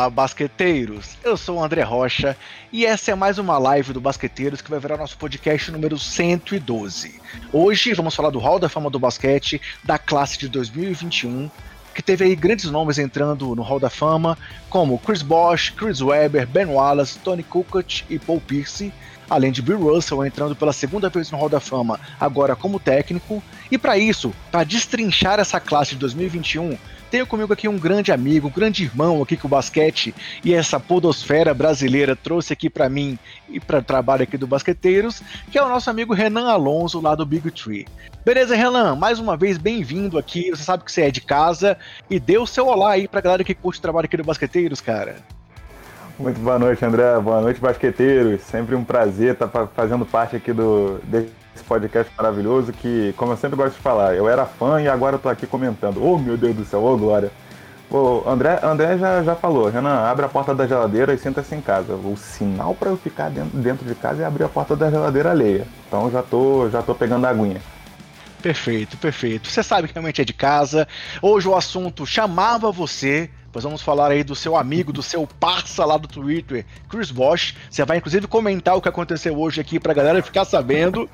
Fala, basqueteiros! Eu sou o André Rocha e essa é mais uma live do Basqueteiros que vai virar nosso podcast número 112. Hoje vamos falar do Hall da Fama do Basquete da classe de 2021, que teve aí grandes nomes entrando no Hall da Fama, como Chris Bosh, Chris Webber, Ben Wallace, Tony Kukoc e Paul Pierce, além de Bill Russell entrando pela segunda vez no Hall da Fama, agora como técnico. E para isso, para destrinchar essa classe de 2021, tenho comigo aqui um grande amigo, um grande irmão aqui que o basquete e essa podosfera brasileira trouxe aqui para mim e para o trabalho aqui do Basqueteiros, que é o nosso amigo Renan Alonso lá do Big Tree. Beleza, Renan? Mais uma vez bem-vindo aqui. Você sabe que você é de casa e dê o seu olá aí pra galera que curte o trabalho aqui do Basqueteiros, cara. Muito boa noite, André. Boa noite, basqueteiros. Sempre um prazer estar fazendo parte aqui do, esse podcast maravilhoso que, como eu sempre gosto de falar, eu era fã e agora tô aqui comentando. Oh, meu Deus do céu, oh, glória. O André, André já, já falou, Renan, abre a porta da geladeira e senta-se em casa. O sinal para eu ficar dentro, dentro de casa é abrir a porta da geladeira alheia. Então já tô, já tô pegando a aguinha. Perfeito, perfeito. Você sabe que realmente é de casa. Hoje o assunto chamava você Pois vamos falar aí do seu amigo, do seu parça lá do Twitter, Chris Bosch. Você vai inclusive comentar o que aconteceu hoje aqui pra galera ficar sabendo.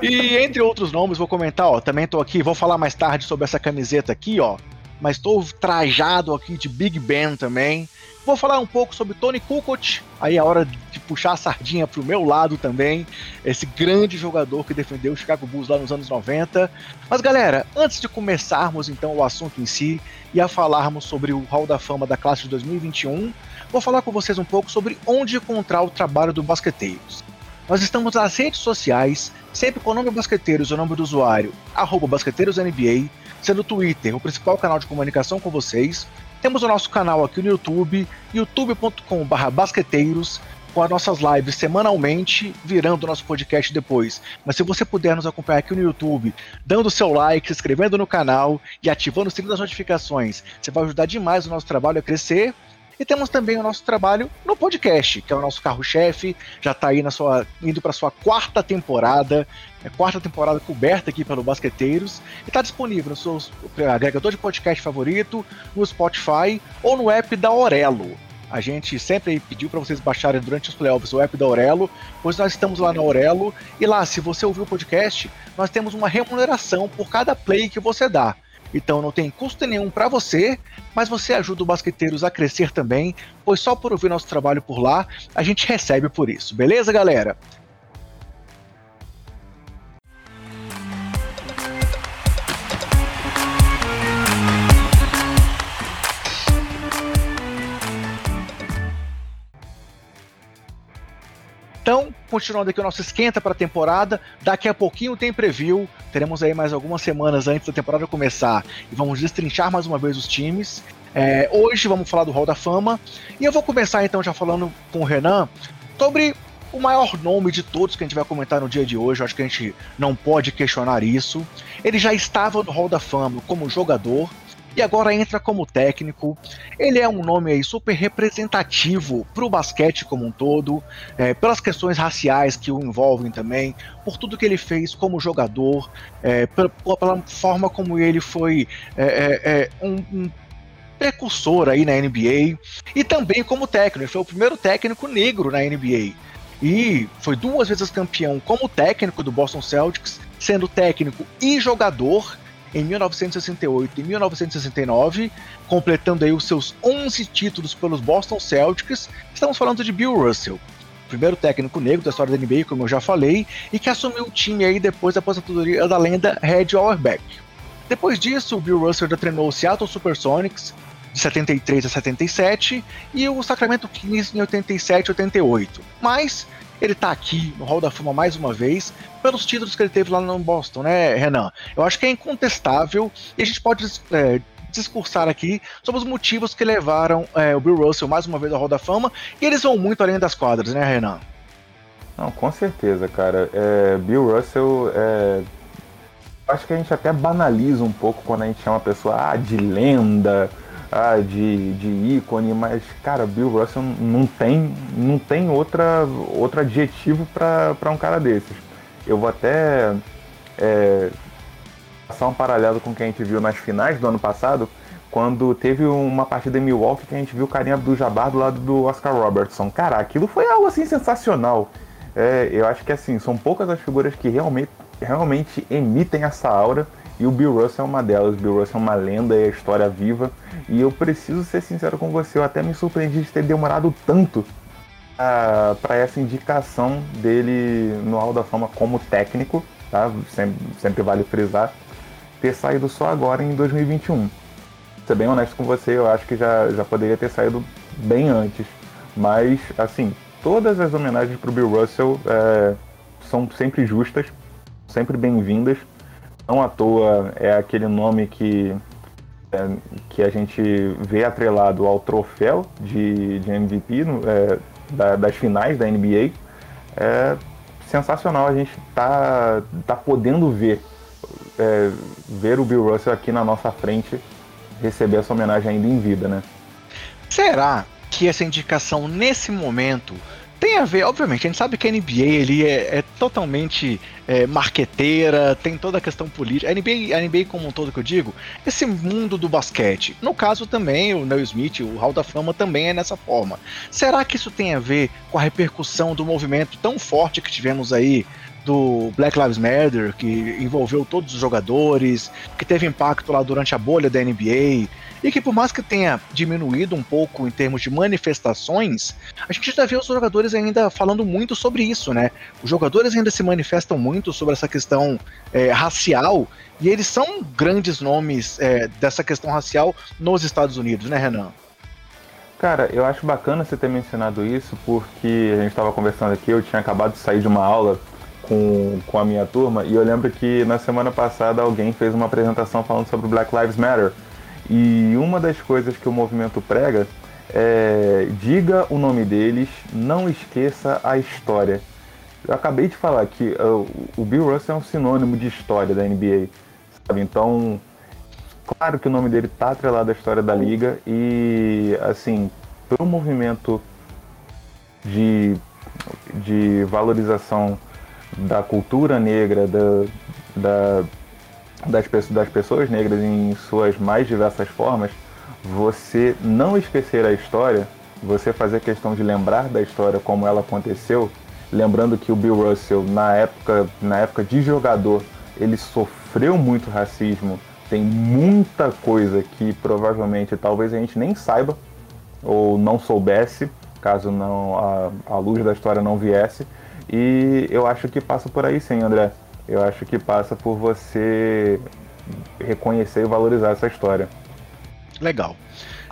E entre outros nomes, vou comentar, ó, também tô aqui, vou falar mais tarde sobre essa camiseta aqui, ó. Mas estou trajado aqui de Big Ben também. Vou falar um pouco sobre Tony Kukoc, aí é hora de puxar a sardinha pro meu lado também, esse grande jogador que defendeu o Chicago Bulls lá nos anos 90. Mas galera, antes de começarmos então o assunto em si e a falarmos sobre o Hall da Fama da classe de 2021, vou falar com vocês um pouco sobre onde encontrar o trabalho do Basqueteiros. Nós estamos nas redes sociais, sempre com o nome Basqueteiros, o nome do usuário, arroba BasqueteirosNBA, sendo o Twitter o principal canal de comunicação com vocês, temos o nosso canal aqui no YouTube, youtube.com.br basqueteiros, com as nossas lives semanalmente, virando o nosso podcast depois. Mas se você puder nos acompanhar aqui no YouTube, dando seu like, se inscrevendo no canal e ativando o sininho das notificações, você vai ajudar demais o nosso trabalho a crescer e temos também o nosso trabalho no podcast, que é o nosso carro-chefe, já está aí na sua, indo para sua quarta temporada, é quarta temporada coberta aqui pelo Basqueteiros, e está disponível no seu agregador de podcast favorito, no Spotify ou no app da Aurelo. A gente sempre pediu para vocês baixarem durante os playoffs o app da Aurelo, pois nós estamos lá na Aurelo, e lá, se você ouviu o podcast, nós temos uma remuneração por cada play que você dá. Então não tem custo nenhum para você, mas você ajuda o Basqueteiros a crescer também, pois só por ouvir nosso trabalho por lá, a gente recebe por isso. Beleza, galera? Então, continuando aqui o nosso esquenta para a temporada, daqui a pouquinho tem preview, teremos aí mais algumas semanas antes da temporada começar e vamos destrinchar mais uma vez os times. É, hoje vamos falar do Hall da Fama e eu vou começar então já falando com o Renan sobre o maior nome de todos que a gente vai comentar no dia de hoje. Eu acho que a gente não pode questionar isso. Ele já estava no Hall da Fama como jogador, e agora entra como técnico. Ele é um nome aí super representativo para o basquete como um todo, é, pelas questões raciais que o envolvem também, por tudo que ele fez como jogador, é, pela, pela, forma como ele foi é, é, é um, um precursor aí na NBA e também como técnico. Ele foi o primeiro técnico negro na NBA e foi duas vezes campeão como técnico do Boston Celtics, sendo técnico e jogador em 1968 e 1969, completando aí os seus 11 títulos pelos Boston Celtics. Estamos falando de Bill Russell, primeiro técnico negro da história da NBA, como eu já falei, e que assumiu o time aí depois da aposentadoria da lenda Red Auerbach. Depois disso, o Bill Russell já treinou o Seattle Supersonics de 73 a 77 e o Sacramento Kings em 87 e 88. Mas ele tá aqui no Hall da Fama mais uma vez, pelos títulos que ele teve lá no Boston, né, Renan? Eu acho que é incontestável e a gente pode é, discursar aqui sobre os motivos que levaram é, o Bill Russell mais uma vez ao Hall da Fama e eles vão muito além das quadras, né, Renan? Não, com certeza, cara. É, Bill Russell é, acho que a gente até banaliza um pouco quando a gente chama a pessoa ah, de lenda, ah, de, de ícone, mas, cara, Bill Russell não tem, não tem outra, outro adjetivo para um cara desses. Eu vou até é, passar um paralelo com o que a gente viu nas finais do ano passado, quando teve uma partida em Milwaukee que a gente viu o carinha do Jabbar do lado do Oscar Robertson. Cara, aquilo foi algo assim sensacional. É, eu acho que assim, são poucas as figuras que realmente, realmente emitem essa aura. E o Bill Russell é uma delas. O Bill Russell é uma lenda e a história viva. E eu preciso ser sincero com você, eu até me surpreendi de ter demorado tanto para essa indicação dele no Hall da Fama como técnico, tá? Sempre, sempre vale frisar, ter saído só agora em 2021 ser bem honesto com você, eu acho que já, já poderia ter saído bem antes. Mas, assim, todas as homenagens para o Bill Russell é, são sempre justas, sempre bem-vindas. Não à toa é aquele nome que, é, que a gente vê atrelado ao troféu de, de MVP no, é, da, das finais da NBA. É sensacional a gente tá, tá podendo ver, é, ver o Bill Russell aqui na nossa frente receber essa homenagem ainda em vida, né? Será que essa indicação nesse momento tem a ver, obviamente, a gente sabe que a NBA ele é, é totalmente é, marqueteira, tem toda a questão política. A NBA, a NBA como um todo que eu digo, esse mundo do basquete. No caso também, o Neil Smith, o Hall da Fama também é nessa forma. Será que isso tem a ver com a repercussão do movimento tão forte que tivemos aí do Black Lives Matter, que envolveu todos os jogadores, que teve impacto lá durante a bolha da NBA, e que por mais que tenha diminuído um pouco em termos de manifestações, a gente já vê os jogadores ainda falando muito sobre isso, né? Os jogadores ainda se manifestam muito sobre essa questão é, racial, e eles são grandes nomes é, dessa questão racial nos Estados Unidos, né, Renan? Cara, eu acho bacana você ter mencionado isso, porque a gente estava conversando aqui, eu tinha acabado de sair de uma aula com, com a minha turma e eu lembro que na semana passada alguém fez uma apresentação falando sobre Black Lives Matter. E uma das coisas que o movimento prega é diga o nome deles, não esqueça a história. Eu acabei de falar que uh, o Bill Russell é um sinônimo de história da NBA, sabe? Então, claro que o nome dele está atrelado à história da liga e, assim, pelo movimento de, de valorização da cultura negra, da, da, das, das pessoas negras em suas mais diversas formas, você não esquecer a história, você fazer questão de lembrar da história como ela aconteceu, lembrando que o Bill Russell, na época, na época de jogador, ele sofreu muito racismo, tem muita coisa que provavelmente talvez a gente nem saiba ou não soubesse, caso não a, a luz da história não viesse, e eu acho que passa por aí sim, André. Eu acho que passa por você reconhecer e valorizar essa história. Legal.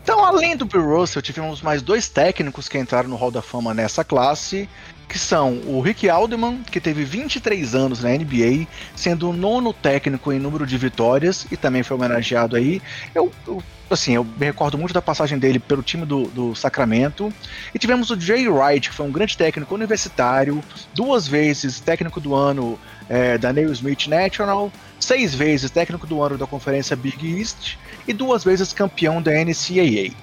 Então, além do Bill Russell, tivemos mais dois técnicos que entraram no Hall da Fama nessa classe, que são o Rick Alderman, que teve 23 anos na NBA, sendo o nono técnico em número de vitórias e também foi homenageado aí. Eu, eu assim, eu me recordo muito da passagem dele pelo time do, do Sacramento. E tivemos o Jay Wright, que foi um grande técnico universitário, duas vezes técnico do ano é, da Smith National, seis vezes técnico do ano da conferência Big East e duas vezes campeão da NCAA.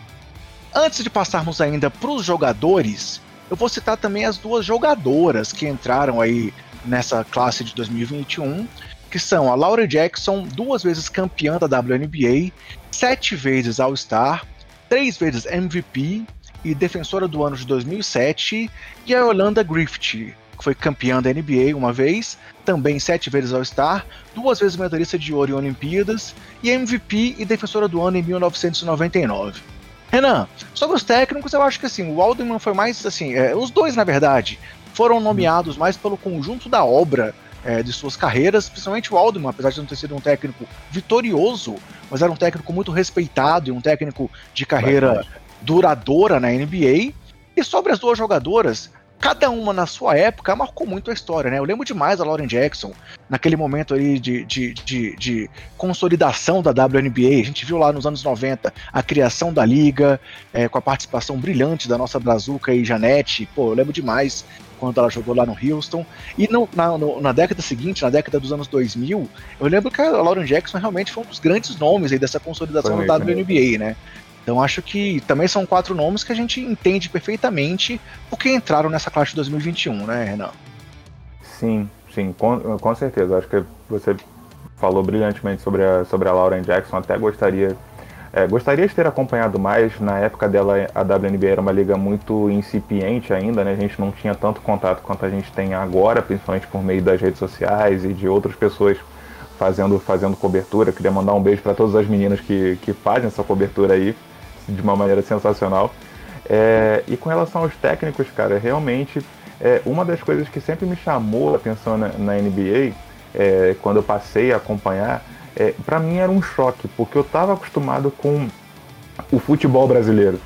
Antes de passarmos ainda para os jogadores, eu vou citar também as duas jogadoras que entraram aí nessa classe de 2021, que são a Laura Jackson, duas vezes campeã da WNBA, sete vezes All-Star, três vezes MVP e defensora do ano de 2007, e a Yolanda Griffith, que foi campeã da NBA uma vez, também sete vezes All-Star, duas vezes medalhista de ouro em Olimpíadas e MVP e defensora do ano em 1999. Renan, sobre os técnicos, eu acho que assim, o Alderman foi mais assim, é, os dois na verdade foram nomeados mais pelo conjunto da obra é, de suas carreiras, principalmente o Alderman, apesar de não ter sido um técnico vitorioso, mas era um técnico muito respeitado e um técnico de carreira duradoura na NBA. E sobre as duas jogadoras, cada uma na sua época marcou muito a história, né? Eu lembro demais da Lauren Jackson, naquele momento ali de, de, de, de, consolidação da WNBA. A gente viu lá nos anos 90 a criação da liga, é, com a participação brilhante da nossa Brazuca e Janete. Pô, eu lembro demais quando ela jogou lá no Houston. E no, na, no, na, década seguinte, na década dos anos 2000, eu lembro que a Lauren Jackson realmente foi um dos grandes nomes aí dessa consolidação da WNBA, né? Então acho que também são quatro nomes que a gente entende perfeitamente porque entraram nessa classe de 2021, né, Renan? Sim, sim, com, com certeza. Acho que você falou brilhantemente sobre a, sobre a Lauren Jackson, até gostaria É, gostaria de ter acompanhado mais. Na época dela, a WNBA era uma liga muito incipiente ainda, né? A gente não tinha tanto contato quanto a gente tem agora, principalmente por meio das redes sociais e de outras pessoas fazendo, fazendo cobertura. Queria mandar um beijo para todas as meninas que, que fazem essa cobertura aí de uma maneira sensacional. É, e com relação aos técnicos, cara, realmente é, uma das coisas que sempre me chamou a atenção na, na NBA, é, quando eu passei a acompanhar, é, para mim era um choque, porque eu estava acostumado com o futebol brasileiro,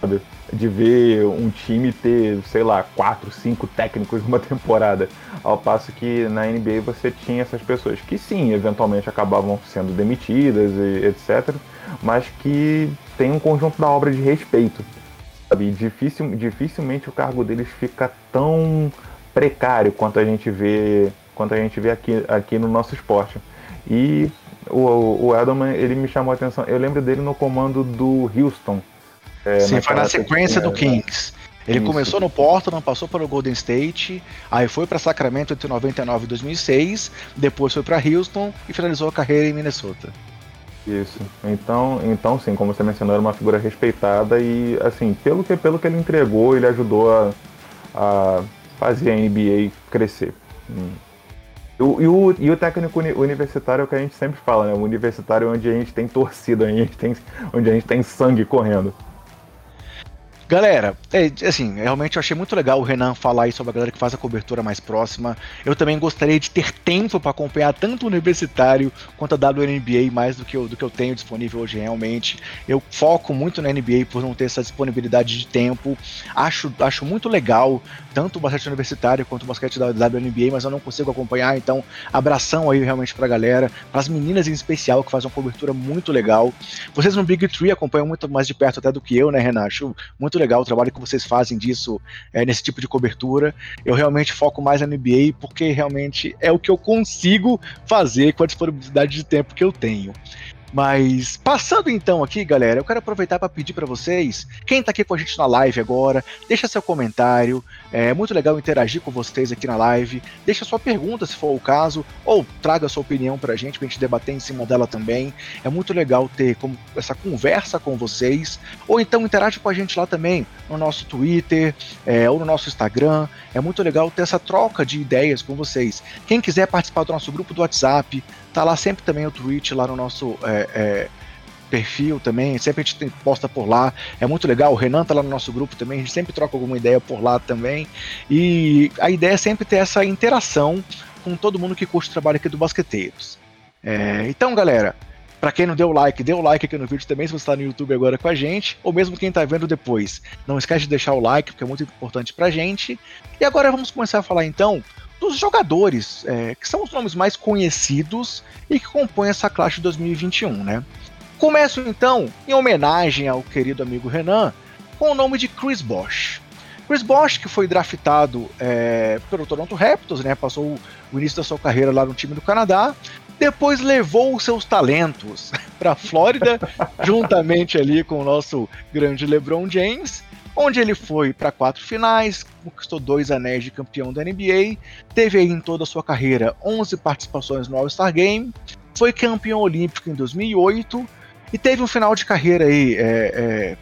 sabe? De ver um time ter, sei lá, quatro, cinco técnicos numa temporada. Ao passo que na NBA você tinha essas pessoas que sim, eventualmente acabavam sendo demitidas e etc. Mas que tem um conjunto da obra de respeito. Sabe? Difícil, dificilmente o cargo deles fica tão precário quanto a gente vê, quanto a gente vê aqui, aqui no nosso esporte. E o, o Edelman, ele me chamou a atenção. Eu lembro dele no comando do Houston. É, Sim, foi na sequência do Kings. Ele Isso. começou no Portland, passou para o Golden State, aí foi para Sacramento entre 99 e 2006, depois foi para Houston e finalizou a carreira em Minnesota. Isso. Então, então sim, como você mencionou, era uma figura respeitada e assim, pelo que pelo que ele entregou, ele ajudou a, a fazer a NBA crescer. E o, e o técnico universitário é o que a gente sempre fala, né? O universitário é onde a gente tem torcida, onde a gente tem, onde a gente tem sangue correndo. Galera, é, assim, realmente eu achei muito legal o Renan falar aí sobre a galera que faz a cobertura mais próxima. Eu também gostaria de ter tempo para acompanhar tanto o universitário quanto a WNBA mais do que, eu, do que eu tenho disponível hoje realmente. Eu foco muito na NBA por não ter essa disponibilidade de tempo. Acho, acho muito legal tanto o basquete universitário quanto o basquete da WNBA, mas eu não consigo acompanhar, então abração aí realmente pra galera, para as meninas em especial que fazem uma cobertura muito legal. Vocês no Big Tree acompanham muito mais de perto até do que eu, né, Renan? Acho muito muito legal o trabalho que vocês fazem disso é, nesse tipo de cobertura. Eu realmente foco mais na NBA porque realmente é o que eu consigo fazer com a disponibilidade de tempo que eu tenho. Mas passando então aqui, galera, eu quero aproveitar para pedir para vocês, quem está aqui com a gente na live agora, deixa seu comentário. É muito legal interagir com vocês aqui na live. Deixa sua pergunta, se for o caso, ou traga sua opinião para a gente, para a gente debater em cima dela também. É muito legal ter essa conversa com vocês. Ou então interage com a gente lá também, no nosso Twitter é, ou no nosso Instagram. É muito legal ter essa troca de ideias com vocês. Quem quiser participar do nosso grupo do WhatsApp, Tá lá sempre também o tweet lá no nosso é, é, perfil também, sempre a gente posta por lá, é muito legal. O Renan tá lá no nosso grupo também, a gente sempre troca alguma ideia por lá também. E a ideia é sempre ter essa interação com todo mundo que curte o trabalho aqui do Basqueteiros. É, então, galera, para quem não deu like, o like aqui no vídeo também, se você está no YouTube agora com a gente, ou mesmo quem está vendo depois. Não esquece de deixar o like, porque é muito importante pra gente. E agora vamos começar a falar então dos jogadores, é, que são os nomes mais conhecidos e que compõem essa classe de 2021, né? Começo então, em homenagem ao querido amigo Renan, com o nome de Chris Bosh. Chris Bosh, que foi draftado é, pelo Toronto Raptors, né? Passou o início da sua carreira lá no time do Canadá. Depois levou os seus talentos para a Flórida, juntamente ali com o nosso grande LeBron James onde ele foi para quatro finais, conquistou dois anéis de campeão da NBA, teve em toda a sua carreira 11 participações no All-Star Game, foi campeão olímpico em 2008 e teve um final de carreira aí, é, é,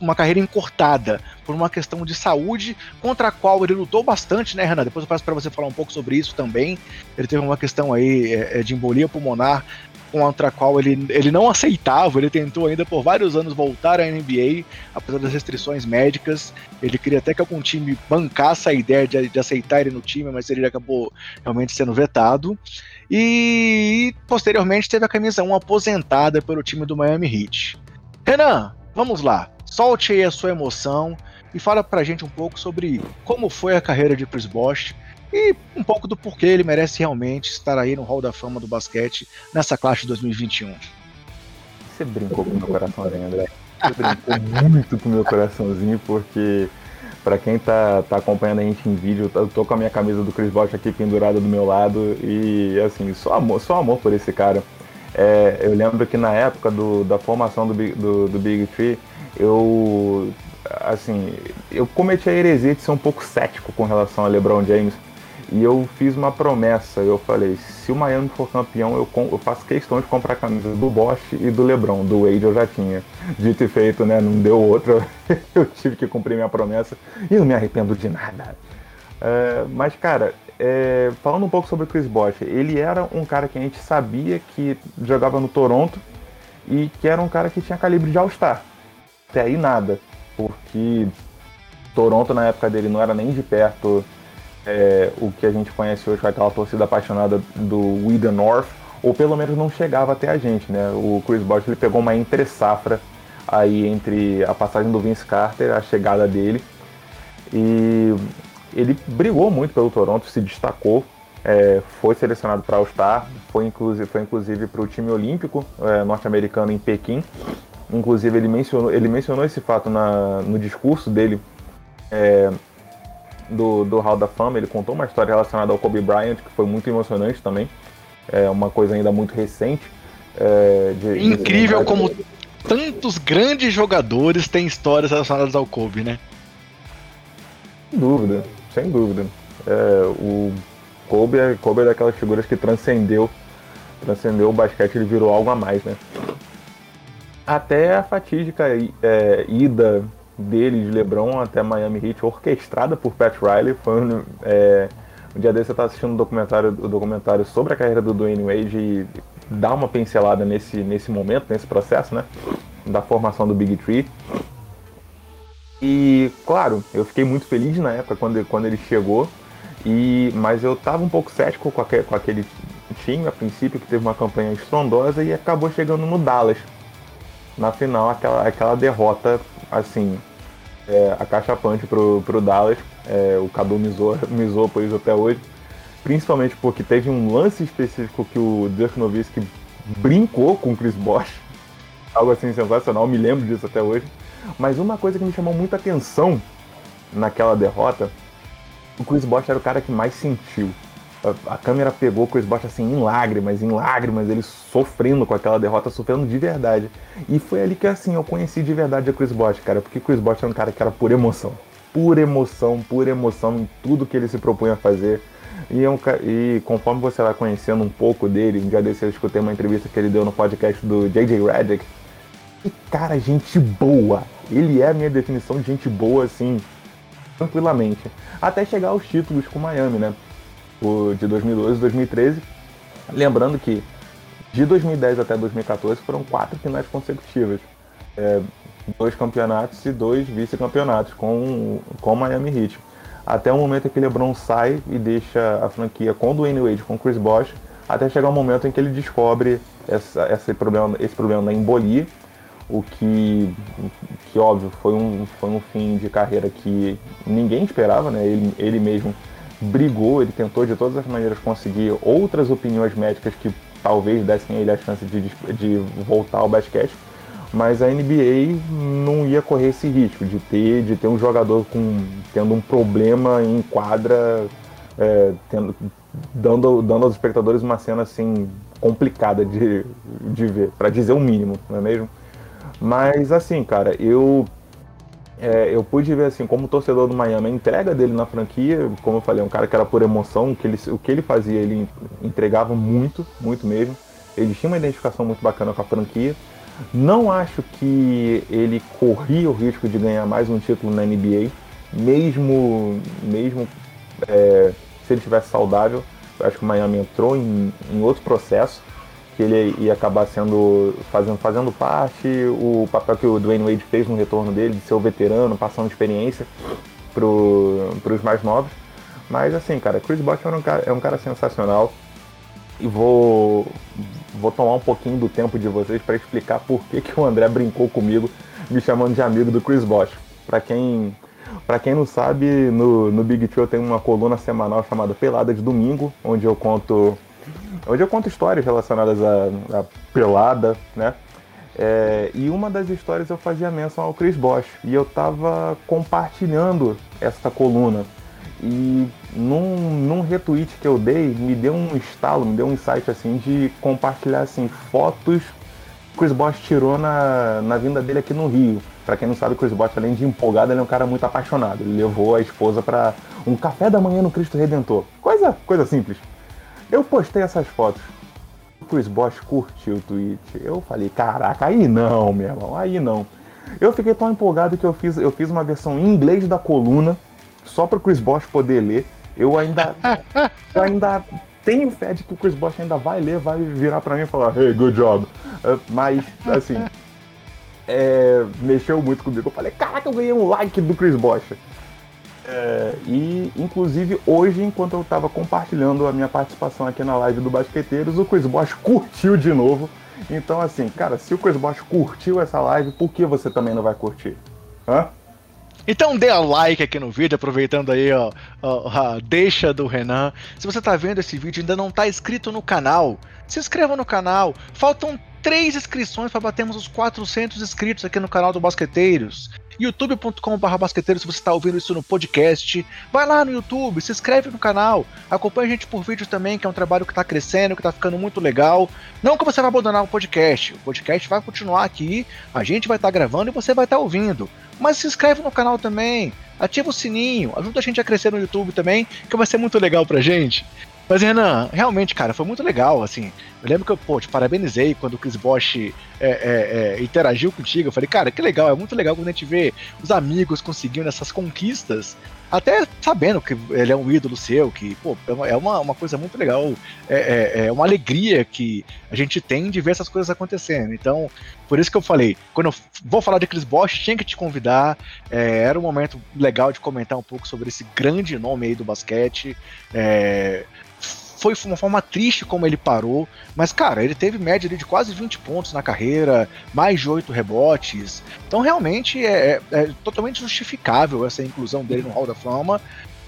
uma carreira encurtada por uma questão de saúde, contra a qual ele lutou bastante, né, Renan? Depois eu passo para você falar um pouco sobre isso também. Ele teve uma questão aí é, é de embolia pulmonar contra a qual ele, ele não aceitava, ele tentou ainda por vários anos voltar à NBA, apesar das restrições médicas. Ele queria até que algum time bancasse a ideia de, de aceitar ele no time, mas ele acabou realmente sendo vetado. E posteriormente teve a camisa 1 aposentada pelo time do Miami Heat. Renan, vamos lá, solte aí a sua emoção e fala pra gente um pouco sobre como foi a carreira de Chris Bosh e um pouco do porquê ele merece realmente estar aí no Hall da Fama do basquete nessa classe de 2021. Você brincou com o meu coraçãozinho, André. Você brincou muito com o meu coraçãozinho, porque para quem tá, tá acompanhando a gente em vídeo, eu tô com a minha camisa do Chris Bosh aqui pendurada do meu lado e assim, só amor, só amor por esse cara. É, eu lembro que na época do, da formação do, do, do Big Tree, eu assim, eu cometi a heresia de ser um pouco cético com relação a LeBron James E eu fiz uma promessa, eu falei, se o Miami for campeão, eu, eu faço questão de comprar camisas do Bosch e do LeBron, do Wade eu já tinha. Dito e feito, né? Não deu outra, eu tive que cumprir minha promessa e não me arrependo de nada. É, mas, cara, é, falando um pouco sobre o Chris Bosh, ele era um cara que a gente sabia que jogava no Toronto e que era um cara que tinha calibre de All-Star. Até aí nada, porque Toronto na época dele não era nem de perto é, o que a gente conhece hoje com aquela torcida apaixonada do We The North, ou pelo menos não chegava até a gente, né? O Chris Bosh ele pegou uma entre safra aí entre a passagem do Vince Carter, a chegada dele, e ele brigou muito pelo Toronto, se destacou, é, foi selecionado para All-Star, foi inclusive, foi inclusive para o time olímpico é, norte-americano em Pequim. Inclusive ele mencionou, ele mencionou esse fato na, no discurso dele é, do, do Hall da Fama. Ele contou uma história relacionada ao Kobe Bryant que foi muito emocionante também. É uma coisa ainda muito recente. É, de, Incrível de... como tantos grandes jogadores têm histórias relacionadas ao Kobe, né? Sem dúvida, sem dúvida. É, o Kobe é, Kobe é daquelas figuras que transcendeu, transcendeu o basquete, ele virou algo a mais, né? Até a fatídica é, ida dele, de LeBron, até Miami Heat, orquestrada por Pat Riley. Foi um, é, um dia desse eu estava assistindo um documentário, um documentário sobre a carreira do Dwayne Wade e dá uma pincelada nesse, nesse momento, nesse processo, né? Da formação do Big Tree. E, claro, eu fiquei muito feliz na época quando, quando ele chegou, e, mas eu estava um pouco cético com aquele, com aquele time, a princípio, que teve uma campanha estrondosa e acabou chegando no Dallas. Na final, aquela, aquela derrota, assim, é, acachapante pro, pro Dallas. É, o Cadu me zoou, por isso até hoje. Principalmente porque teve um lance específico que o Dirk Nowitzki brincou com o Chris Bosh. Algo assim sensacional, me lembro disso até hoje. Mas uma coisa que me chamou muita atenção naquela derrota, o Chris Bosh era o cara que mais sentiu. A, câmera pegou o Chris Bosh assim em lágrimas, em lágrimas, ele sofrendo com aquela derrota, sofrendo de verdade. E foi ali que assim eu conheci de verdade a Chris Bosh, cara, porque Chris Bosh era um cara que era pura emoção. Pura emoção, pura emoção em tudo que ele se propunha a fazer. E, é e, conforme você vai conhecendo um pouco dele, um dia desse eu escutei uma entrevista que ele deu no podcast do J.J. Redick, que cara, gente boa. Ele é a minha definição de gente boa, assim, tranquilamente. Até chegar aos títulos com Miami, né? O de 2012 e 2013. Lembrando que de 2010 até 2014 foram quatro finais consecutivas. É, dois campeonatos e dois vice-campeonatos com, com o Miami Heat. Até o momento em que LeBron sai e deixa a franquia com o Dwayne Wade, com o Chris Bosh, até chegar o momento em que ele descobre essa, esse, problema, esse problema da embolia o que, que óbvio, foi um, foi um fim de carreira que ninguém esperava, né? Ele, ele mesmo brigou, ele tentou de todas as maneiras conseguir outras opiniões médicas que talvez dessem a ele a chance de, de voltar ao basquete, mas a NBA não ia correr esse risco de ter, de ter um jogador com, tendo um problema em quadra, é, tendo, dando, dando aos espectadores uma cena assim complicada de, de ver, para dizer o mínimo, não é mesmo? Mas assim, cara, eu é, eu pude ver assim, como torcedor do Miami, a entrega dele na franquia, como eu falei, um cara que era por emoção, que ele, o que ele fazia, ele entregava muito, muito mesmo. Ele tinha uma identificação muito bacana com a franquia. Não acho que ele corria o risco de ganhar mais um título na NBA, mesmo, mesmo é, se ele tivesse saudável. Eu acho que o Miami entrou em, em outro processo que ele ia acabar sendo fazendo, fazendo parte, o papel que o Dwayne Wade fez no retorno dele, de ser o veterano, passando experiência para os mais novos. Mas assim, cara, Chris Bosh é um cara, é um cara sensacional e vou, vou tomar um pouquinho do tempo de vocês para explicar por que, que o André brincou comigo me chamando de amigo do Chris Bosh. Para quem para quem não sabe, no, no Big Tree eu tenho uma coluna semanal chamada Pelada de Domingo, onde eu conto Hoje eu conto histórias relacionadas à, à pelada, né? É, e uma das histórias eu fazia menção ao Chris Bosch. E eu tava compartilhando essa coluna. E num, num retweet que eu dei, me deu um estalo, me deu um insight assim de compartilhar assim, fotos que Chris Bosch tirou na, na vinda dele aqui no Rio. Para quem não sabe, o Chris Bosch, além de empolgado, ele é um cara muito apaixonado. Ele levou a esposa para um café da manhã no Cristo Redentor. Coisa, coisa simples. Eu postei essas fotos. O Chris Bosch curtiu o tweet. Eu falei, caraca, aí não, meu irmão, aí não. Eu fiquei tão empolgado que eu fiz, eu fiz uma versão em inglês da coluna, só para o Chris Bosch poder ler. Eu ainda, eu ainda tenho fé de que o Chris Bosch ainda vai ler, vai virar para mim e falar, hey, good job. Uh, mas, assim, é, mexeu muito comigo. Eu falei, caraca, eu ganhei um like do Chris Bosch. É, e, inclusive, hoje, enquanto eu estava compartilhando a minha participação aqui na live do Basqueteiros, o Chris Bosch curtiu de novo. Então, assim, cara, se o Chris Bosch curtiu essa live, por que você também não vai curtir? Hã? Então dê a like aqui no vídeo, aproveitando aí ó, a deixa do Renan. Se você está vendo esse vídeo e ainda não está inscrito no canal, se inscreva no canal. Faltam três inscrições para batermos os 400 inscritos aqui no canal do Basqueteiros youtube.com.br basqueteiro se você está ouvindo isso no podcast. Vai lá no YouTube, se inscreve no canal, acompanha a gente por vídeo também, que é um trabalho que está crescendo, que está ficando muito legal. Não que você vai abandonar o podcast, o podcast vai continuar aqui, a gente vai estar tá gravando e você vai estar tá ouvindo. Mas se inscreve no canal também, ativa o sininho, ajuda a gente a crescer no YouTube também, que vai ser muito legal pra gente. Mas, Renan, realmente, cara, foi muito legal, assim. Eu lembro que eu, pô, te parabenizei quando o Chris Bosch é, é, é, interagiu contigo. Eu falei, cara, que legal, é muito legal quando a gente vê os amigos conseguindo essas conquistas, até sabendo que ele é um ídolo seu, que, pô, é uma, uma coisa muito legal, é, é, é uma alegria que a gente tem de ver essas coisas acontecendo. Então, por isso que eu falei, quando eu vou falar de Chris Bosch, tinha que te convidar, é, era um momento legal de comentar um pouco sobre esse grande nome aí do basquete. Foi uma forma triste como ele parou, mas cara, ele teve média de quase 20 pontos na carreira, mais de 8 rebotes. Então realmente é, é, é totalmente justificável essa inclusão dele no Hall da Fama.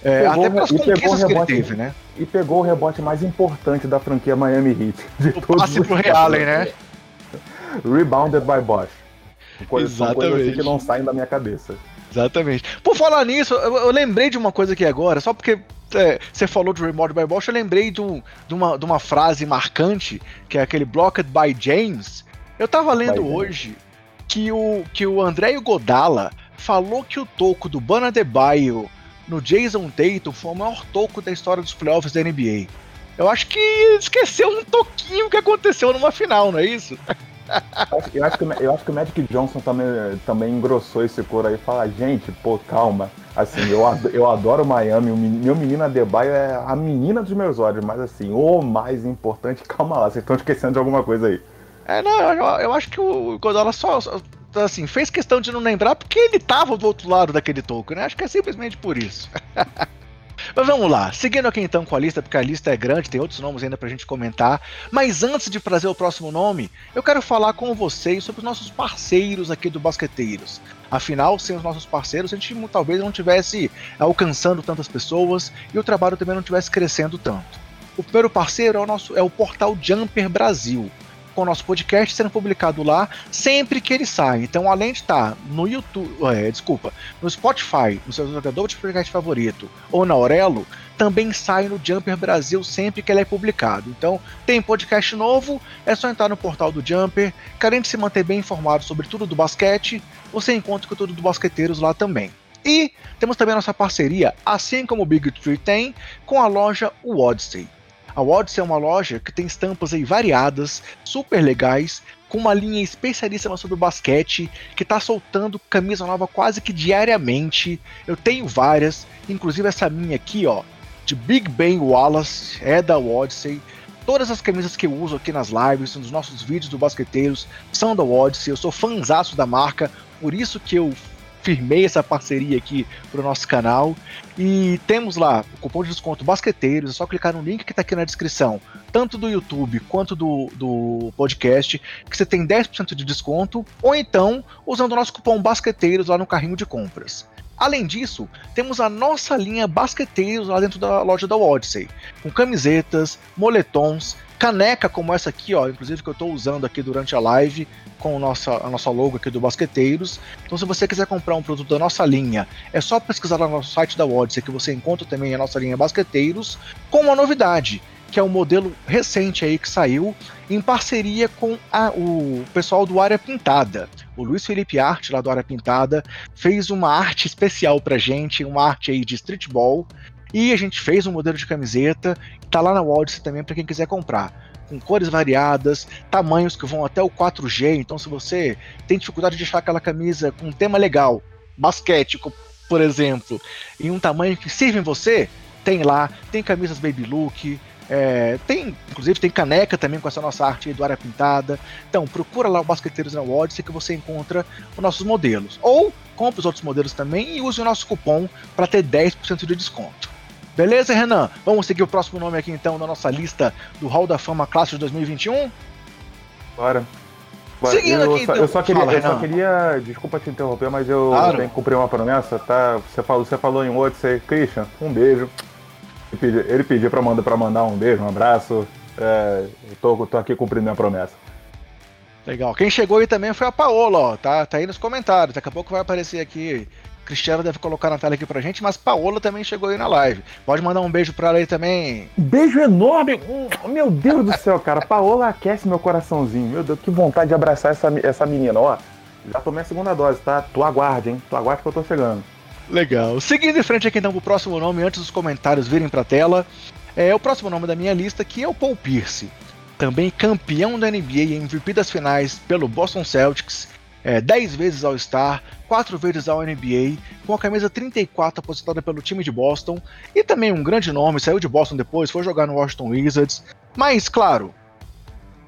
É, pegou, até pelas conquistas que ele teve, né? E pegou o rebote mais importante da franquia Miami Heat. De o passe pro Realen, né? Rebounded by Bosch. Coisa, Exatamente. Coisas assim que não saem da minha cabeça. Exatamente. Por falar nisso, eu, eu, lembrei de uma coisa aqui agora, só porque você falou de Remote by Bosch, eu lembrei de, um, de, uma, de uma frase marcante, que é aquele Blocked by James. Eu tava lendo by hoje que o, que o André Godala falou que o toco do Bana Debaio no Jason Tatum foi o maior toco da história dos playoffs da NBA. Eu acho que esqueceu um toquinho que aconteceu numa final, não é isso? eu, acho que, eu acho que o Magic Johnson também, também engrossou esse coro aí e fala, gente, pô, calma. Assim, eu, eu adoro Miami, meu menino Adebayo é a menina dos meus olhos, mas assim, o mais importante, calma lá, vocês estão esquecendo de alguma coisa aí. É, não, eu, eu acho que o Godola só, só, assim, fez questão de não lembrar porque ele tava do outro lado daquele token, né? Acho que é simplesmente por isso. Mas vamos lá, seguindo aqui então com a lista, porque a lista é grande, tem outros nomes ainda pra gente comentar. Mas antes de trazer o próximo nome, eu quero falar com vocês sobre os nossos parceiros aqui do Basqueteiros. Afinal, sem os nossos parceiros, a gente talvez não tivesse alcançando tantas pessoas e o trabalho também não tivesse crescendo tanto. O primeiro parceiro é o nosso é o portal Jumper Brasil com o nosso podcast sendo publicado lá sempre que ele sai. Então, além de estar no YouTube, é, desculpa, no Spotify, no seu jogador de podcast favorito ou na Aurelo, também sai no Jumper Brasil sempre que ele é publicado. Então, tem podcast novo, é só entrar no portal do Jumper. Querendo se manter bem informado sobre tudo do basquete, você encontra tudo do Basqueteiros lá também. E temos também a nossa parceria, assim como o Big Tree tem, com a loja Odyssey. A Odyssey é uma loja que tem estampas aí variadas, super legais, com uma linha especialíssima sobre basquete, que está soltando camisa nova quase que diariamente. Eu tenho várias, inclusive essa minha aqui, ó, de Big Ben Wallace, é da Odyssey. Todas as camisas que eu uso aqui nas lives, nos nossos vídeos do Basqueteiros, são da Odyssey. Eu sou fãzaço da marca, por isso que eu firmei essa parceria aqui para o nosso canal. E temos lá o cupom de desconto Basqueteiros, é só clicar no link que está aqui na descrição, tanto do YouTube quanto do, do podcast, que você tem 10% de desconto, ou então usando o nosso cupom Basqueteiros lá no carrinho de compras. Além disso, temos a nossa linha Basqueteiros lá dentro da loja da Odyssey, com camisetas, moletons, caneca como essa aqui, ó, inclusive que eu estou usando aqui durante a live com o nossa, a nossa logo aqui do Basqueteiros. Então, se você quiser comprar um produto da nossa linha, é só pesquisar lá no nosso site da Odyssey que você encontra também a nossa linha Basqueteiros com uma novidade, que é um modelo recente aí que saiu em parceria com a, o pessoal do Área Pintada. o Luiz Felipe Arte, lá do Área Pintada, fez uma arte especial pra gente, uma arte aí de streetball. E a gente fez um modelo de camiseta, tá lá na Odyssey também para quem quiser comprar. Com cores variadas, tamanhos que vão até o 4G. Então, se você tem dificuldade de achar aquela camisa com um tema legal, basquete, por exemplo, em um tamanho que sirva em você, tem lá. Tem camisas baby look, é, tem, inclusive, tem caneca também com essa nossa arte do área pintada. Então, procura lá o Basqueteiros na Odyssey que você encontra os nossos modelos. Ou compre os outros modelos também e use o nosso cupom para ter 10% de desconto. Beleza, Renan? Vamos seguir o próximo nome aqui então na nossa lista do Hall da Fama Classe de 2021? Bora. Bora. Seguindo eu, aqui, só, então. eu só queria, Fala, eu só queria, desculpa te interromper, mas eu Claro. tenho que cumprir uma promessa, tá? Você falou, você falou em Odyssey, Christian, um beijo. Ele pediu, ele pediu pra, mandar, pra mandar um beijo, um abraço. É, eu tô, tô aqui cumprindo minha promessa. Legal. Quem chegou aí também foi a Paola, ó. Tá, tá aí nos comentários. Daqui a pouco vai aparecer aqui. Cristiano deve colocar na tela aqui pra gente, mas Paola também chegou aí na live. Pode mandar um beijo pra ela aí também. Beijo enorme! Hum, Meu Deus do céu, cara. Paola aquece meu coraçãozinho. Meu Deus, que vontade de abraçar essa, essa menina. Ó, já tomei a segunda dose, tá? Tu aguarde, hein? Tu aguarde que eu tô chegando. Legal. Seguindo em frente aqui então pro próximo nome, antes dos comentários virem pra tela, é o próximo nome da minha lista, que é o Paul Pierce. Também campeão da NBA e MVP das finais pelo Boston Celtics, é, 10 vezes All-Star, 4 vezes ao NBA, com a camisa 34 aposentada pelo time de Boston, e também um grande nome, saiu de Boston depois, foi jogar no Washington Wizards, mas claro,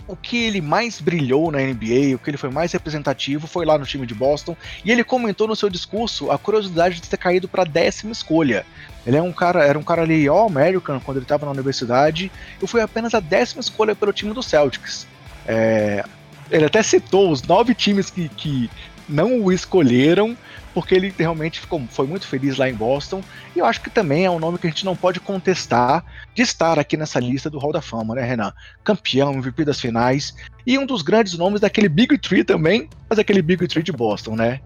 o que ele mais brilhou na NBA, o que ele foi mais representativo foi lá no time de Boston, e ele comentou no seu discurso a curiosidade de ter caído para a décima escolha. Ele é um cara, era um cara ali all American quando ele estava na universidade, e foi apenas a décima escolha pelo time do Celtics. É, ele até citou os nove times que, que não o escolheram, porque ele realmente ficou, foi muito feliz lá em Boston. E eu acho que também é um nome que a gente não pode contestar de estar aqui nessa lista do Hall da Fama, né, Renan? Campeão, MVP das finais. E um dos grandes nomes daquele Big Tree também, mas aquele Big Tree de Boston, né?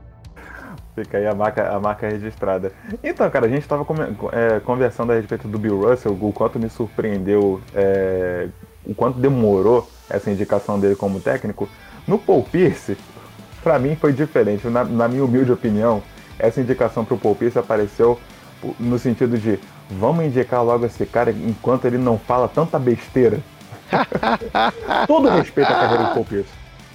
Fica aí a marca, a marca registrada. Então, cara, a gente estava é, conversando a respeito do Bill Russell, o quanto me surpreendeu, é, o quanto demorou essa indicação dele como técnico. No Paul Pierce, para mim foi diferente. Na, na, minha humilde opinião, essa indicação para o Paul Pierce apareceu no sentido de vamos indicar logo esse cara enquanto ele não fala tanta besteira. todo respeito à carreira de Paul Pierce.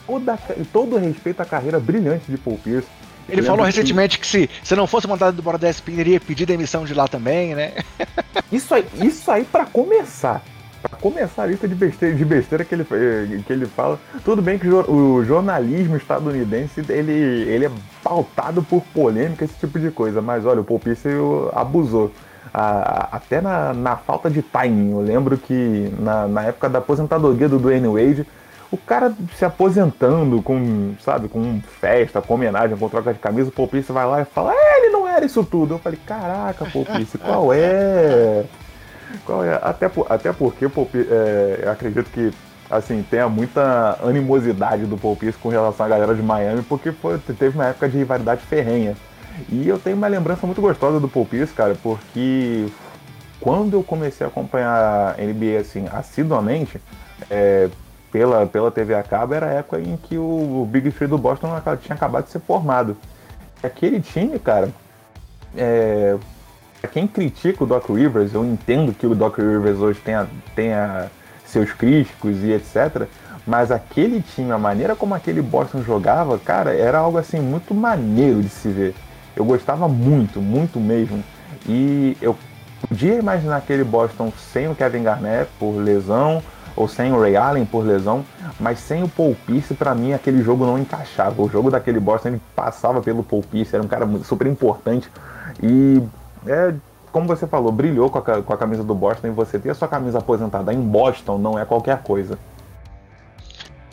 Toda, todo respeito à carreira brilhante de Paul Pierce. Ele falou recentemente que se, se não fosse mandado embora da ESPN, ele iria pedir demissão de lá também, né? Isso aí, isso aí para começar. Pra começar a lista de besteira, de besteira que, ele, que ele fala. Tudo bem que o jornalismo estadunidense ele, ele é pautado por polêmica, esse tipo de coisa. Mas olha, o Paul Pierce abusou. A, até na, na, falta de timing. Eu lembro que na, na época da aposentadoria do Dwayne Wade, o cara se aposentando com, sabe, com festa, com homenagem, com troca de camisa, o Paul Pierce vai lá e fala, é, ele não era isso tudo. Eu falei, caraca, Paul Pierce, qual é? Qual é? Até, por, até porque Pierce, é, eu acredito que assim, tenha muita animosidade do Paul Pierce com relação à galera de Miami, porque teve uma época de rivalidade ferrenha. E eu tenho uma lembrança muito gostosa do Paul Pierce, cara, porque quando eu comecei a acompanhar a NBA assim, assiduamente, é, pela, pela TV a cabo, era a época em que o, Big Three do Boston tinha acabado de ser formado. Aquele time, cara, é, quem critica o Doc Rivers, eu entendo que o Doc Rivers hoje tenha, tenha seus críticos e etc. Mas aquele time, a maneira como aquele Boston jogava, cara, era algo assim muito maneiro de se ver. Eu gostava muito, muito mesmo. E eu podia imaginar aquele Boston sem o Kevin Garnett por lesão, ou sem o Ray Allen por lesão, mas sem o Paul Pierce, para mim aquele jogo não encaixava. O jogo daquele Boston ele passava pelo Paul Pierce, era um cara super importante. E é, como você falou, brilhou com a, com a camisa do Boston e você ter a sua camisa aposentada em Boston não é qualquer coisa.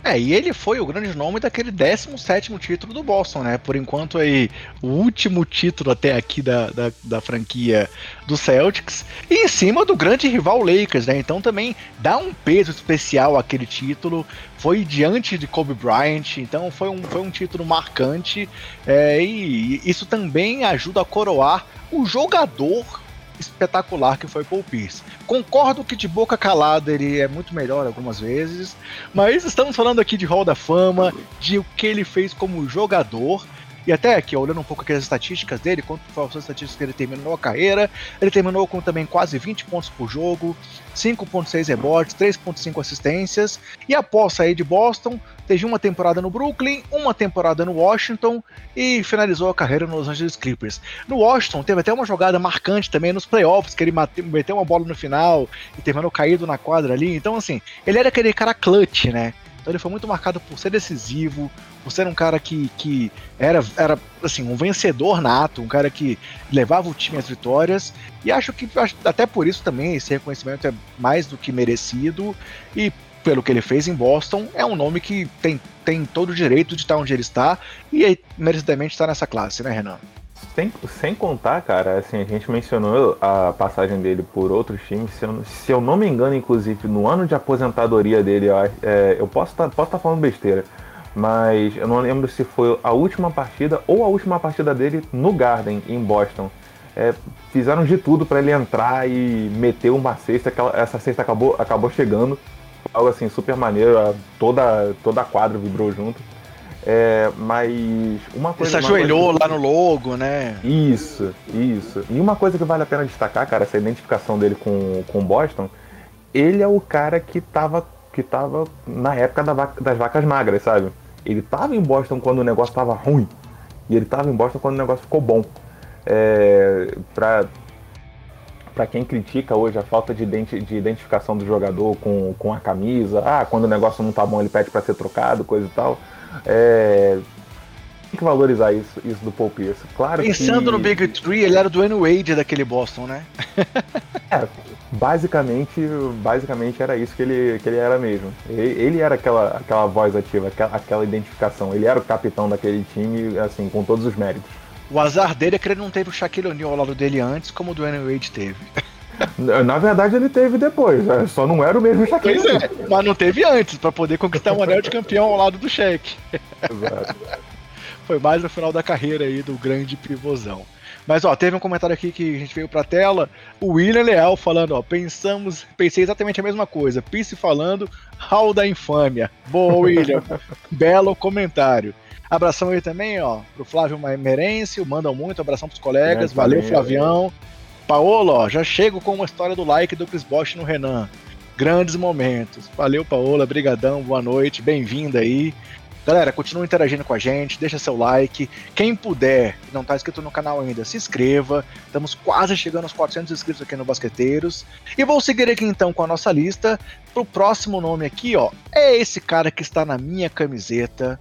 É, e ele foi o grande nome daquele 17 título do Boston, né? Por enquanto aí, o último título até aqui da, da, da, franquia do Celtics. E em cima do grande rival Lakers, né? Então também dá um peso especial aquele título. Foi diante de Kobe Bryant, então foi um, foi um título marcante. É, e isso também ajuda a coroar o jogador espetacular que foi Paul Pierce. Concordo que de boca calada ele é muito melhor algumas vezes, mas estamos falando aqui de Hall da Fama, de o que ele fez como jogador. E até aqui, olhando um pouco aqui as estatísticas dele, quanto foram as estatísticas que ele terminou a carreira, ele terminou com também quase 20 pontos por jogo, 5.6 rebotes, 3.5 assistências, e após sair de Boston, teve uma temporada no Brooklyn, uma temporada no Washington e finalizou a carreira no Los Angeles Clippers. No Washington teve até uma jogada marcante também nos playoffs, que ele meteu uma bola no final e terminou caído na quadra ali. Então, assim, ele era aquele cara clutch, né? Então ele foi muito marcado por ser decisivo, por ser um cara que, que era, era assim, um vencedor nato, um cara que levava o time às vitórias. E acho que até por isso também esse reconhecimento é mais do que merecido. E pelo que ele fez em Boston, é um nome que tem, tem todo o direito de estar onde ele está e aí, merecidamente está nessa classe, né, Renan? Sem, sem contar, cara, assim, a gente mencionou a passagem dele por outros times. Se eu, se eu não me engano, inclusive, no ano de aposentadoria dele, é, eu posso estar tá, posso tá falando besteira, mas eu não lembro se foi a última partida ou a última partida dele no Garden, em Boston. É, fizeram de tudo para ele entrar e meter uma cesta. Essa cesta acabou, acabou chegando. Algo assim, super maneiro. Toda, toda a quadra vibrou junto. É, mas uma coisa. Ele se ajoelhou lá no logo, né? Isso, isso. E uma coisa que vale a pena destacar, cara, essa identificação dele com o Boston, ele é o cara que tava, que tava na época da vaca, das vacas magras, sabe? Ele tava em Boston quando o negócio tava ruim. E ele tava em Boston quando o negócio ficou bom. É, pra, para quem critica hoje a falta de, identi de, identificação do jogador com, com a camisa, ah, quando o negócio não tá bom ele pede para ser trocado, coisa e tal. É, tem que valorizar isso, isso do Paul Pierce. Claro Pensando que... no Big Tree, ele era do Dwayne Wade daquele Boston, né? é, basicamente, basicamente era isso que ele, que ele era mesmo. Ele, ele era aquela, aquela voz ativa, aquela, aquela identificação. Ele era o capitão daquele time, assim, com todos os méritos. O azar dele é que ele não teve o Shaquille O'Neal ao lado dele antes, como o Dwayne Wade teve. Na verdade, ele teve depois, né? só não era o mesmo Shaquille. Pois é, mas não teve antes, para poder conquistar um anel de campeão ao lado do Shaq. Exato. Foi mais no final da carreira aí do grande pivôzão. Mas ó, teve um comentário aqui que a gente veio pra tela, o William Leal falando, ó, pensamos, pensei exatamente a mesma coisa, Pisse falando, hall da infâmia. Boa, William. Belo comentário. Abração aí também, ó, pro Flávio Merencio, mandam muito, abração pros colegas, valeu, Flavião. Paolo, ó, já chego com uma história do like do Chris Bosch no Renan. Grandes momentos. Valeu, Paola, brigadão, boa noite, bem-vinda aí. Galera, continua interagindo com a gente, deixa seu like. Quem puder, não está inscrito no canal ainda, se inscreva. Estamos quase chegando aos 400 inscritos aqui no Basqueteiros. E vou seguir aqui então com a nossa lista. Pro próximo nome aqui, ó, é esse cara que está na minha camiseta,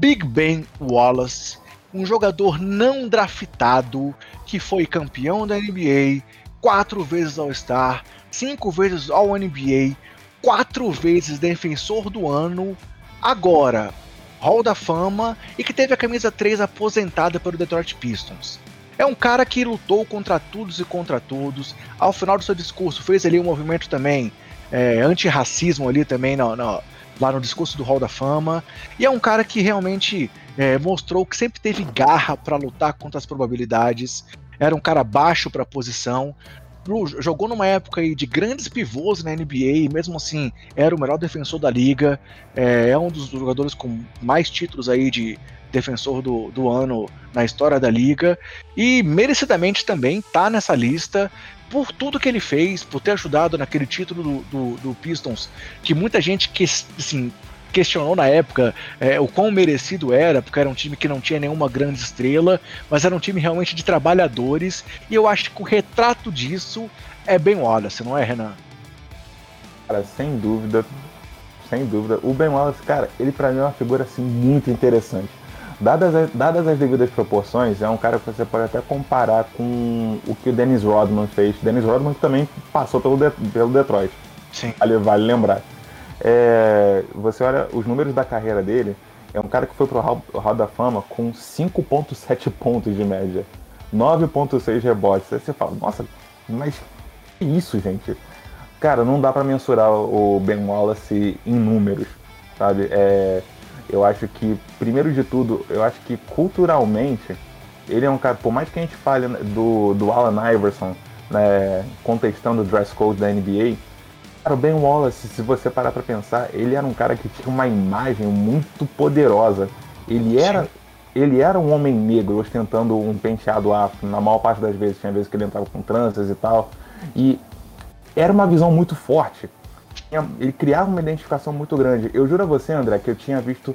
Big Ben Wallace um jogador não draftado que foi campeão da NBA, quatro vezes All-Star, cinco vezes All-NBA, quatro vezes defensor do ano, agora Hall da Fama e que teve a camisa 3 aposentada pelo Detroit Pistons. É um cara que lutou contra todos e contra todos. Ao final do seu discurso, fez ali um movimento também é, antirracismo ali também no, no, lá no discurso do Hall da Fama. E é um cara que realmente é, mostrou que sempre teve garra para lutar contra as probabilidades. Era um cara baixo para a posição. Jogou numa época de grandes pivôs na NBA e mesmo assim era o melhor defensor da liga. É, é um dos jogadores com mais títulos aí de defensor do, do ano na história da liga. E merecidamente também tá nessa lista por tudo que ele fez, por ter ajudado naquele título do, do, do Pistons, que muita gente que, assim, questionou na época é, o quão merecido era, porque era um time que não tinha nenhuma grande estrela, mas era um time realmente de trabalhadores, e eu acho que o retrato disso é bem Wallace, não é, Renan? Cara, sem dúvida, sem dúvida. O Ben Wallace, cara, ele para mim é uma figura assim muito interessante. Dadas as, dadas as devidas proporções, é um cara que você pode até comparar com o que o Dennis Rodman fez. Dennis Rodman também passou pelo, de, pelo Detroit. Sim. Vale, vale lembrar. É, você olha os números da carreira dele, é um cara que foi pro Hall da Fama com 5.7 pontos de média, 9.6 rebotes. Aí você fala, nossa, mas que isso, gente? Cara, não dá para mensurar o Ben Wallace em números, sabe? É, eu acho que, primeiro de tudo, eu acho que culturalmente, ele é um cara, por mais que a gente fale do, do Alan Iverson né, contestando o dress code da NBA. Cara, o Ben Wallace, se você parar para pensar, ele era um cara que tinha uma imagem muito poderosa. Ele era, ele era um homem negro ostentando um penteado afro, na maior parte das vezes. Tinha vezes que ele entrava com tranças e tal. E era uma visão muito forte. Ele criava uma identificação muito grande. Eu juro a você, André, que eu tinha visto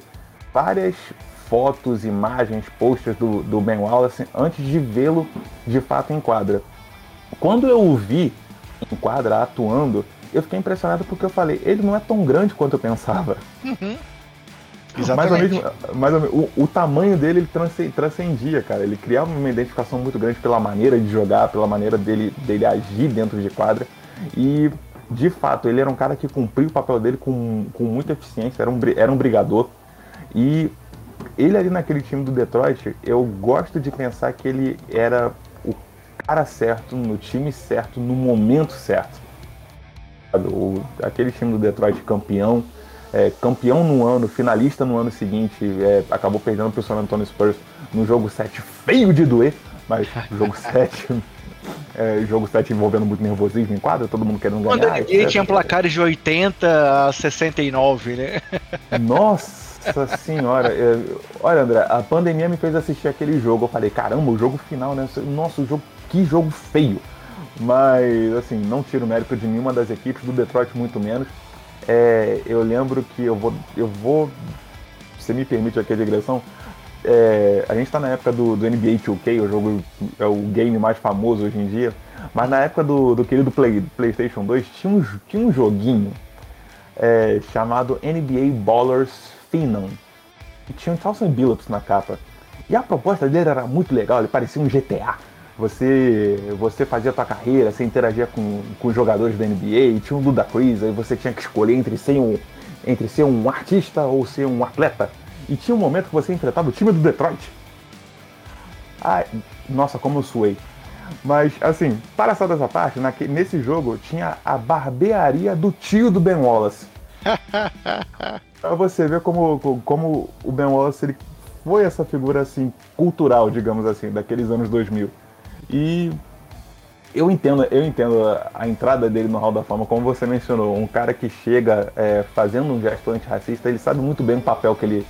várias fotos, imagens, posters do, do Ben Wallace antes de vê-lo de fato em quadra. Quando eu o vi em quadra atuando, eu fiquei impressionado porque eu falei, ele não é tão grande quanto eu pensava. Uhum. Exatamente. Mas, o, o, tamanho dele ele transcendia, cara. Ele criava uma identificação muito grande pela maneira de jogar, pela maneira dele, dele agir dentro de quadra. E, de fato, ele era um cara que cumpriu o papel dele com, com muita eficiência, era um, era um brigador. E ele ali naquele time do Detroit, eu gosto de pensar que ele era o cara certo, no time certo, no momento certo. O, aquele time do Detroit campeão, é, campeão no ano, finalista no ano seguinte, é, acabou perdendo para o San Antonio Spurs no jogo 7, feio de doer, mas jogo 7 é, jogo 7 envolvendo muito nervosismo em quadra, todo mundo querendo ganhar. Quando ninguém tinha placares de 80 a 69, né? Nossa! Senhora. Eu, olha, André, a pandemia me fez assistir aquele jogo. Eu falei, caramba, o jogo final, né? Nossa, o jogo, que jogo feio. Mas, assim, não tiro mérito de nenhuma das equipes, do Detroit muito menos. É, eu lembro que eu vou. Eu vou. Se me permite aqui a digressão. É, a gente está na época do, do, NBA 2K, o jogo é o game mais famoso hoje em dia. Mas na época do, do querido Play, PlayStation 2 tinha um, tinha um joguinho é, chamado NBA Ballers Finan. E tinha um Charleston Billups na capa. E a proposta dele era muito legal, ele parecia um GTA. Você, você fazia a tua carreira, você interagia com, com os jogadores da NBA, tinha um Ludacris, aí você tinha que escolher entre ser, um, entre ser um artista ou ser um atleta. E tinha um momento que você enfrentava o time do Detroit. Ai, nossa, como eu suei. Mas, assim, para só dessa parte, nesse jogo tinha a barbearia do tio do Ben Wallace. pra você ver como, como o Ben Wallace ele foi essa figura assim cultural, digamos assim, daqueles anos 2000. E eu entendo, eu entendo a, a entrada dele no Hall da Fama, como você mencionou, um cara que chega é, fazendo um gesto antirracista, ele sabe muito bem o papel que ele,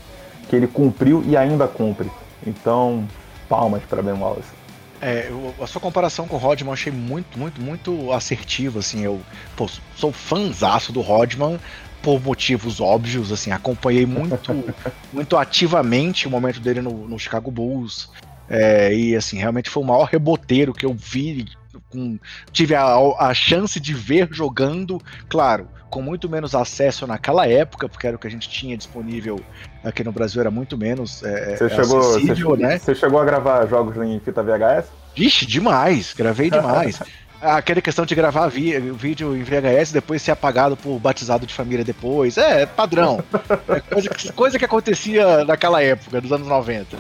que ele cumpriu e ainda cumpre. Então, palmas para Ben Wallace. É, eu, a sua comparação com o Rodman eu achei muito, muito, muito assertiva, assim, eu pô, sou fãzaço do Rodman, por motivos óbvios, assim, acompanhei muito, muito ativamente o momento dele no, no Chicago Bulls. É, e assim, realmente foi o maior reboteiro que eu vi. Com, tive a, a chance de ver jogando, claro, com muito menos acesso naquela época, porque era o que a gente tinha disponível aqui no Brasil, era muito menos. É, você, chegou, você, né? você chegou a gravar jogos em fita VHS? Vixe, demais, gravei demais. aquela questão de gravar vídeo em VHS depois ser apagado por batizado de família depois. É, padrão. É coisa, que, coisa que acontecia naquela época, dos anos 90.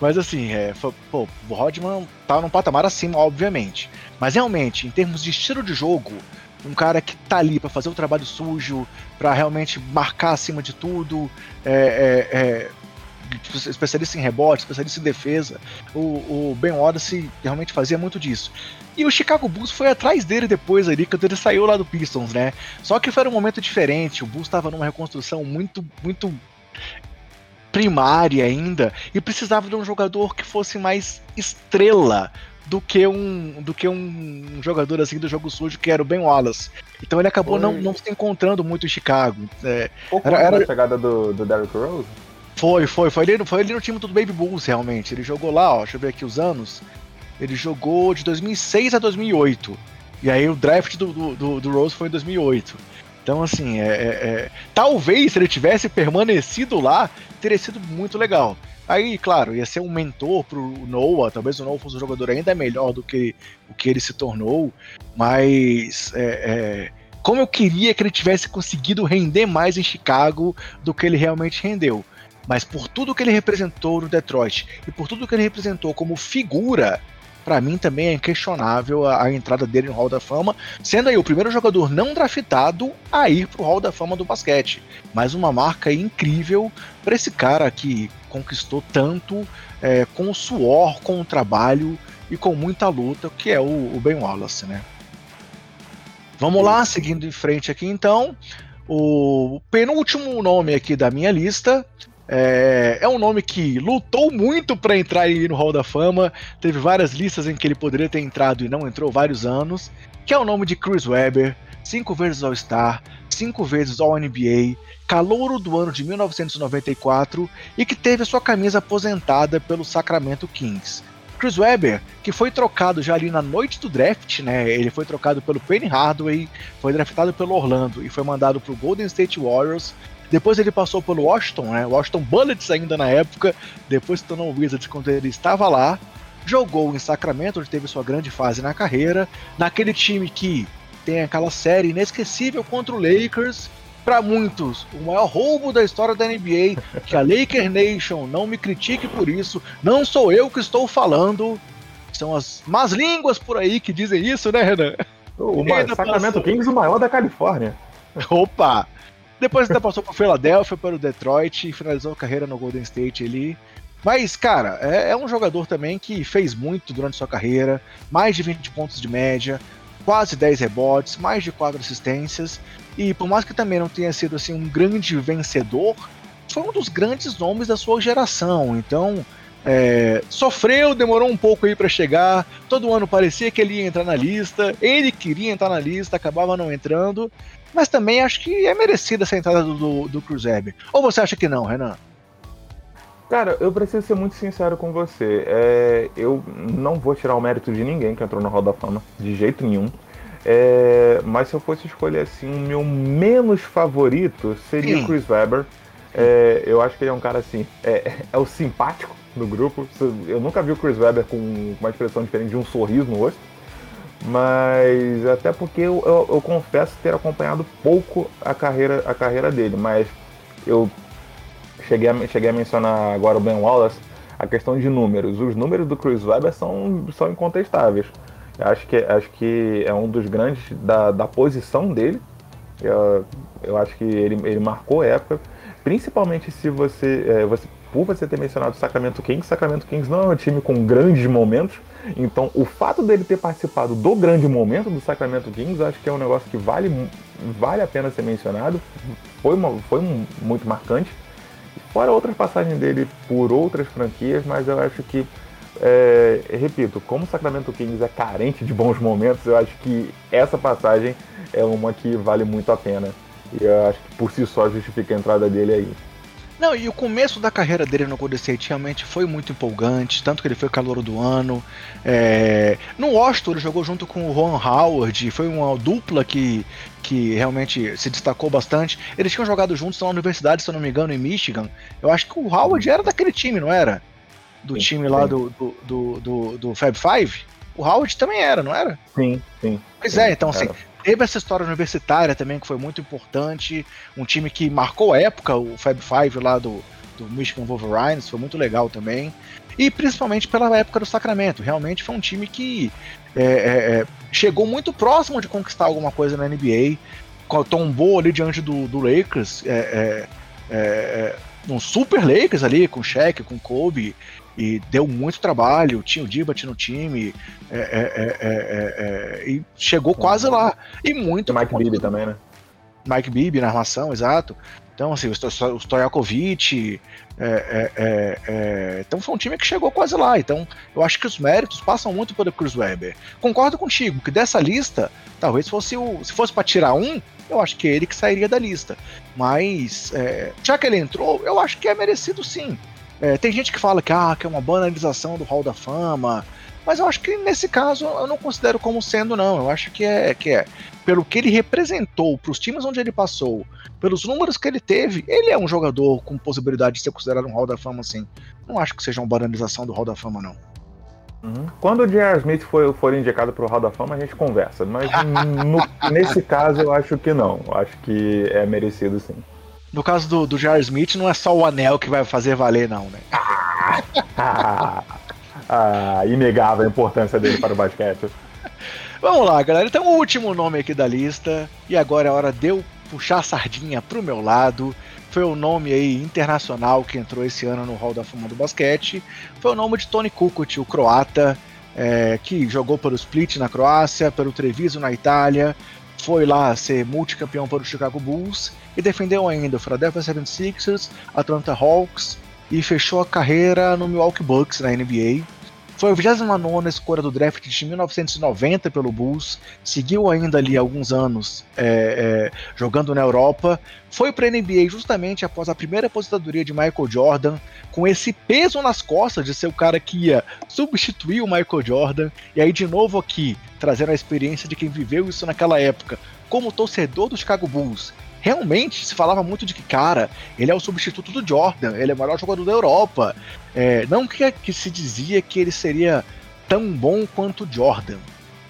Mas assim, é, pô, o Rodman tá num patamar acima, obviamente. Mas realmente, em termos de estilo de jogo, um cara que tá ali para fazer o trabalho sujo, para realmente marcar acima de tudo, é, é, é especialista em rebote, especialista em defesa. O, o Ben Odyssey realmente fazia muito disso. E o Chicago Bulls foi atrás dele depois ali, quando ele saiu lá do Pistons, né? Só que foi um momento diferente, o Bulls estava numa reconstrução muito, muito primária ainda e precisava de um jogador que fosse mais estrela do que um do que um jogador assim do jogo sujo que era o Ben Wallace. Então ele acabou não, não se encontrando muito em Chicago. É, Pouco era, era... a chegada do, do Derrick Rose? Foi, foi, foi ele, foi ele no time do Baby Bulls realmente. Ele jogou lá, ó, deixa eu ver aqui os anos. Ele jogou de 2006 a 2008. E aí o draft do, do, do Rose foi em 2008. Então, assim, é, é, é, talvez se ele tivesse permanecido lá, teria sido muito legal. Aí, claro, ia ser um mentor pro Noah, talvez o Noah fosse um jogador ainda melhor do que o que ele se tornou, mas é, é, como eu queria que ele tivesse conseguido render mais em Chicago do que ele realmente rendeu. Mas por tudo que ele representou no Detroit e por tudo que ele representou como figura para mim também é inquestionável a, a, entrada dele no Hall da Fama, sendo aí o primeiro jogador não draftado a ir pro Hall da Fama do basquete. Mais uma marca incrível para esse cara que conquistou tanto é, com o suor, com o trabalho e com muita luta, que é o, o Ben Wallace, né? Vamos lá, seguindo em frente aqui então. O penúltimo nome aqui da minha lista é, é um nome que lutou muito para entrar no Hall da Fama. Teve várias listas em que ele poderia ter entrado e não entrou vários anos. Que é o nome de Chris Webber, cinco vezes All-Star, cinco vezes All-NBA, calouro do ano de 1994 e que teve sua camisa aposentada pelo Sacramento Kings. Chris Webber, que foi trocado já ali na noite do draft, né? Ele foi trocado pelo Penny Hardaway, foi draftado pelo Orlando e foi mandado para o Golden State Warriors. Depois ele passou pelo Washington, né? Washington Bullets ainda na época, depois se tornou o Wizards quando ele estava lá. Jogou em Sacramento, onde teve sua grande fase na carreira, naquele time que tem aquela série inesquecível contra o Lakers, para muitos, o maior roubo da história da NBA, que a Laker Nation não me critique por isso, não sou eu que estou falando, são as más línguas por aí que dizem isso, né, Renan? O Sacramento Kings, o maior da Califórnia. Opa! Depois ainda passou por Philadelphia, pelo Detroit e finalizou a carreira no Golden State ali. Mas, cara, é, é, um jogador também que fez muito durante sua carreira, mais de 20 pontos de média, quase 10 rebotes, mais de 4 assistências. E por mais que também não tenha sido assim um grande vencedor, foi um dos grandes nomes da sua geração. Então, é, sofreu, demorou um pouco aí para chegar. Todo ano parecia que ele ia entrar na lista. Ele queria entrar na lista, acabava não entrando. Mas também acho que é merecida essa entrada do, do, do Cruzeb. Ou você acha que não, Renan? Cara, eu preciso ser muito sincero com você. É, eu não vou tirar o mérito de ninguém que entrou na Roda da Fama, de jeito nenhum. É, mas se eu fosse escolher assim, o meu menos favorito seria o Chris Webber. É, eu acho que ele é um cara assim, é, é, o simpático do grupo. Eu nunca vi o Chris Webber com uma expressão diferente de um sorriso no rosto. Mas até porque eu, eu, eu confesso ter acompanhado pouco a carreira, a carreira dele, mas eu cheguei a, cheguei a mencionar agora o Ben Wallace, a questão de números. Os números do Chris Webber são, são incontestáveis. Eu acho que, acho que é um dos grandes da, da posição dele. Eu, eu acho que ele, ele marcou época, principalmente se você, é, você, por você ter mencionado o Sacramento Kings. Sacramento Kings não é um time com grandes momentos, então o fato dele ter participado do grande momento do Sacramento Kings, acho que é um negócio que vale, vale a pena ser mencionado. Foi, uma, foi um, muito marcante. Fora outras passagens dele por outras franquias, mas eu acho que, é, repito, como o Sacramento Kings é carente de bons momentos, eu acho que essa passagem é uma que vale muito a pena. E eu acho que por si só justifica a entrada dele aí. Não, e o começo da carreira dele no Golden State realmente foi muito empolgante, tanto que ele foi calor do ano. É... No Washington ele jogou junto com o Ron Howard, foi uma dupla que, que realmente se destacou bastante. Eles tinham jogado juntos na universidade, se eu não me engano, em Michigan. Eu acho que o Howard era daquele time, não era? Do sim, time lá do, do, do, do, do Fab Five? O Howard também era, não era? Sim, sim. Pois sim, é, então assim, Teve essa história universitária também, que foi muito importante. Um time que marcou época, o Fab Five lá do, do Michigan Wolverines, foi muito legal também. E principalmente pela época do Sacramento. Realmente foi um time que é, é, é chegou muito próximo de conquistar alguma coisa na NBA. Tombou ali diante do, do Lakers. É, é, é, um super Lakers ali, com Shaq, com Kobe e deu muito trabalho. Tinha o Dibat no time é é, é, é, é, e chegou quase lá. E muito. Mike Bibby também, né? Mike Bibby na armação, exato. Então, assim, o Stojakovic. então, foi um time que chegou quase lá. Então, eu acho que os méritos passam muito pelo Chris Webber. Concordo contigo que dessa lista, talvez fosse o. Se fosse para tirar um, eu acho que é ele que sairia da lista. Mas, já que ele entrou, eu acho que é merecido sim. É, tem gente que fala que, ah, que é uma banalização do Hall da Fama, mas eu acho que nesse caso eu não considero como sendo, não. Eu acho que é, que é pelo que ele representou, para os times onde ele passou, pelos números que ele teve, ele é um jogador com possibilidade de ser considerado um Hall da Fama, assim. Não acho que seja uma banalização do Hall da Fama, não. Uhum. Quando o J.R. Smith for, for indicado para o Hall da Fama, a gente conversa. Mas no, nesse caso eu acho que não. Eu acho que é merecido sim. No caso do, do Jar Smith, não é só o anel que vai fazer valer, não, né? Ah, inegável a importância dele para o basquete. Vamos lá, galera. Então, o último nome aqui da lista. E agora é hora de eu puxar a sardinha pro meu lado. Foi o nome aí internacional que entrou esse ano no Hall da Fama do Basquete. Foi o nome de Tony Kukoc, o croata. é, que jogou pelo Split na Croácia, pelo Treviso na Itália, foi lá ser multicampeão para o Chicago Bulls e defendeu ainda o Philadelphia 76ers, Atlanta Hawks e fechou a carreira no Milwaukee Bucks na NBA. Foi a 29 escolha do draft de 1990 pelo Bulls, seguiu ainda ali alguns anos é, é, jogando na Europa, foi para a NBA justamente após a primeira aposentadoria de Michael Jordan, com esse peso nas costas de ser o cara que ia substituir o Michael Jordan, e aí de novo aqui, trazendo a experiência de quem viveu isso naquela época, como torcedor do Chicago Bulls, realmente se falava muito de que, cara, ele é o substituto do Jordan, ele é o melhor jogador da Europa. É, não que, que se dizia que ele seria tão bom quanto o Jordan,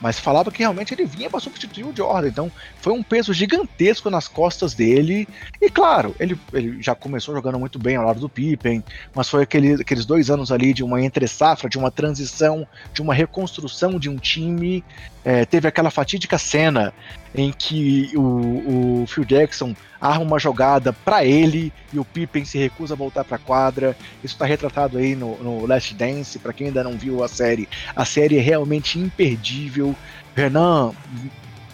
mas falava que realmente ele vinha para substituir o Jordan. Então foi um peso gigantesco nas costas dele. E claro, ele, ele já começou jogando muito bem ao lado do Pippen, mas foi aquele, aqueles dois anos ali de uma entre-safra, de uma transição, de uma reconstrução de um time. É, teve aquela fatídica cena em que o, o Phil Jackson arma uma jogada para ele e o Pippen se recusa a voltar para a quadra. Isso está retratado aí no, no Last Dance, para quem ainda não viu a série. A série é realmente imperdível. Renan,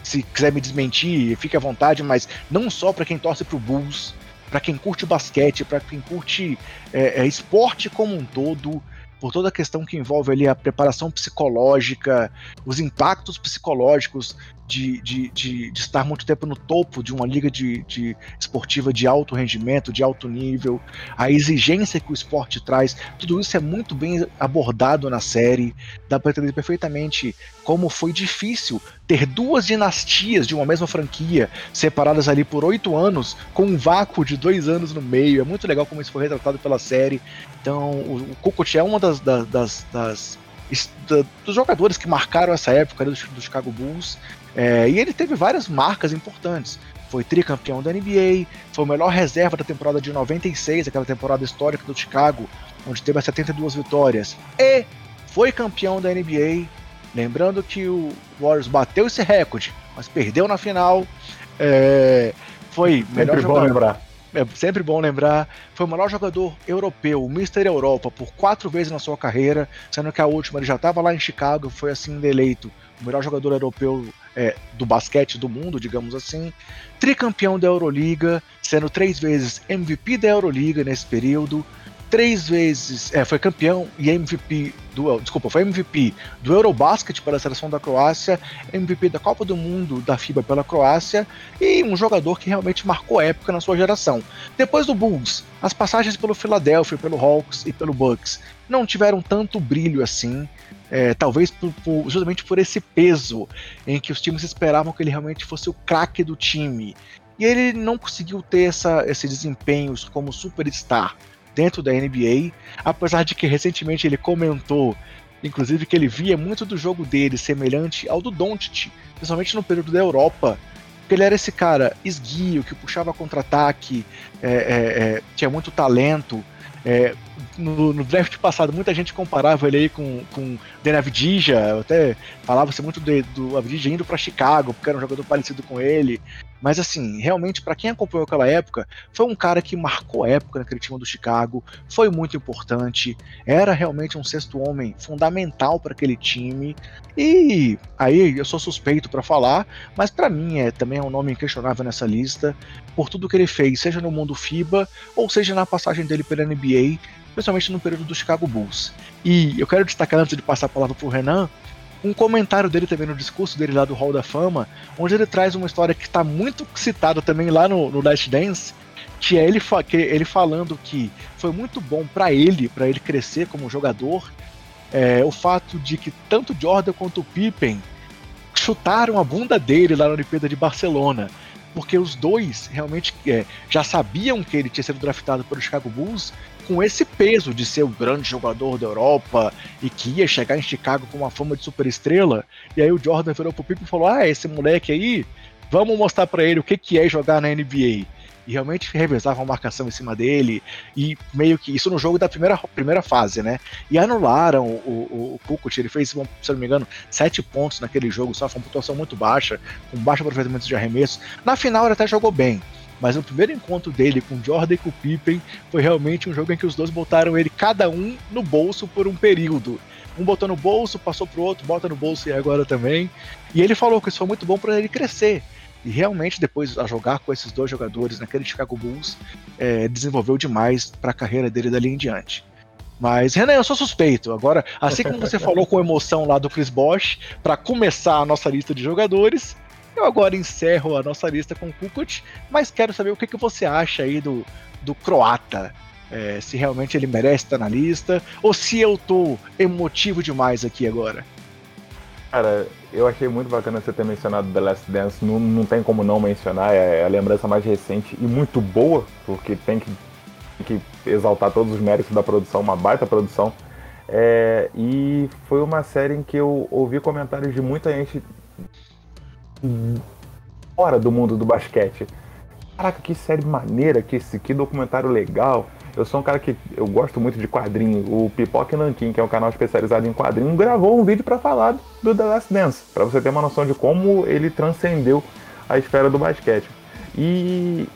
se quiser me desmentir, fique à vontade, mas não só para quem torce para o Bulls, para quem curte basquete, para quem curte é, é, esporte como um todo, por toda a questão que envolve ali a preparação psicológica, os impactos psicológicos de, de, de, de, estar muito tempo no topo de uma liga de, de, esportiva de alto rendimento, de alto nível, a exigência que o esporte traz, tudo isso é muito bem abordado na série. Dá para entender perfeitamente como foi difícil ter duas dinastias de uma mesma franquia separadas ali por oito anos, com um vácuo de dois anos no meio. É muito legal como isso foi retratado pela série. Então, o, o Kukoc é uma das, das, das, das dos jogadores que marcaram essa época do, do Chicago Bulls. É, e ele teve várias marcas importantes. Foi tricampeão da NBA, foi o melhor reserva da temporada de 96, aquela temporada histórica do Chicago, onde teve as 72 vitórias. E foi campeão da NBA. Lembrando que o Warriors bateu esse recorde, mas perdeu na final. É, foi melhor Sempre jogador. bom lembrar. É sempre bom lembrar. Foi o melhor jogador europeu, o Mr. Europa, por quatro vezes na sua carreira, sendo que a última ele já estava lá em Chicago, foi assim eleito o melhor jogador europeu é, do basquete do mundo, digamos assim. Tricampeão da Euroliga, sendo três vezes MVP da Euroliga nesse período três vezes, é, foi campeão e MVP do, desculpa, foi MVP do Eurobasket pela seleção da Croácia, MVP da Copa do Mundo da FIBA pela Croácia e um jogador que realmente marcou época na sua geração. Depois do Bulls, as passagens pelo Philadelphia, pelo Hawks e pelo Bucks não tiveram tanto brilho assim. É, talvez por, por, justamente por esse peso em que os times esperavam que ele realmente fosse o craque do time. E ele não conseguiu ter essa, esse desempenho como superstar dentro da NBA, apesar de que recentemente ele comentou, inclusive, que ele via muito do jogo dele semelhante ao do Doncic, principalmente no período da Europa, porque ele era esse cara esguio, que puxava contra-ataque, é, é, é, tinha muito talento. É, no, no, draft passado, muita gente comparava ele aí com, com Dan Avdija, até falava-se muito de, do Avdija indo para Chicago, porque era um jogador parecido com ele. Mas assim, realmente, para quem acompanhou aquela época, foi um cara que marcou a época naquele time do Chicago, foi muito importante, era realmente um sexto homem fundamental para aquele time. E aí eu sou suspeito para falar, mas para mim é também é um nome inquestionável nessa lista, por tudo que ele fez, seja no mundo FIBA ou seja na passagem dele pela NBA, principalmente no período do Chicago Bulls. E eu quero destacar antes de passar a palavra o Renan, um comentário dele também no discurso dele lá do Hall da Fama, onde ele traz uma história que está muito citada também lá no, no Last Dance, que é ele, que ele falando que foi muito bom para ele, para ele crescer como jogador, é, o fato de que tanto Jordan quanto o Pippen chutaram a bunda dele lá na Olimpíada de Barcelona porque os dois realmente é, já sabiam que ele tinha sido draftado pelo Chicago Bulls com esse peso de ser o grande jogador da Europa e que ia chegar em Chicago com uma fama de superestrela. E aí o Jordan virou pro Pippen e falou: Ah, esse moleque aí, vamos mostrar para ele o que, que é jogar na NBA. E realmente revezavam a marcação em cima dele, e meio que isso no jogo da primeira, primeira fase, né? E anularam o, o, o Kukoc, ele fez, se não me engano, sete pontos naquele jogo, só foi uma pontuação muito baixa, com baixo aproveitamento de arremesso. Na final ele até jogou bem, mas o primeiro encontro dele com Jordan e com Pippen foi realmente um jogo em que os dois botaram ele cada um no bolso por um período. Um botou no bolso, passou pro outro, bota no bolso e agora também. E ele falou que isso foi muito bom para ele crescer. E realmente, depois a jogar com esses dois jogadores naquele Chicago Bulls, é, desenvolveu demais para a carreira dele dali em diante. Mas, Renan, eu sou suspeito. Agora, assim como você falou com emoção lá do Chris Bosch, para começar a nossa lista de jogadores, eu agora encerro a nossa lista com Kukoc, mas quero saber o que, que você acha aí do, do croata. É, se realmente ele merece estar na lista, ou se eu tô emotivo demais aqui agora. Cara, eu achei muito bacana você ter mencionado The Last Dance. Não, não tem como não mencionar, é a lembrança mais recente e muito boa, porque tem que, tem que exaltar todos os méritos da produção, uma baita produção. É, e foi uma série em que eu ouvi comentários de muita gente fora do mundo do basquete. Caraca, que série maneira, que, que documentário legal. Eu sou um cara que eu gosto muito de quadrinho. O Pipoca Nankin, que é um canal especializado em quadrinho, gravou um vídeo para falar do The Last Dance, para você ter uma noção de como ele transcendeu a esfera do basquete. E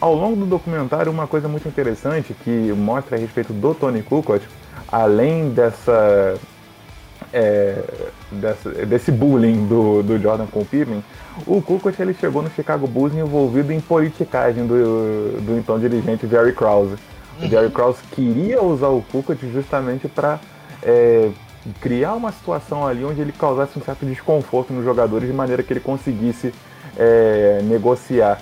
ao longo do documentário, uma coisa muito interessante que mostra a respeito do Tony Kukoc, além dessa é, dessa, desse bullying do, do Jordan com o Pippen, o Kukoc ele chegou no Chicago Bulls envolvido em politicagem do, do então dirigente Jerry Krause. O uhum. Jerry Krause queria usar o Kukoc justamente para é, criar uma situação ali onde ele causasse um certo desconforto nos jogadores de maneira que ele conseguisse é, negociar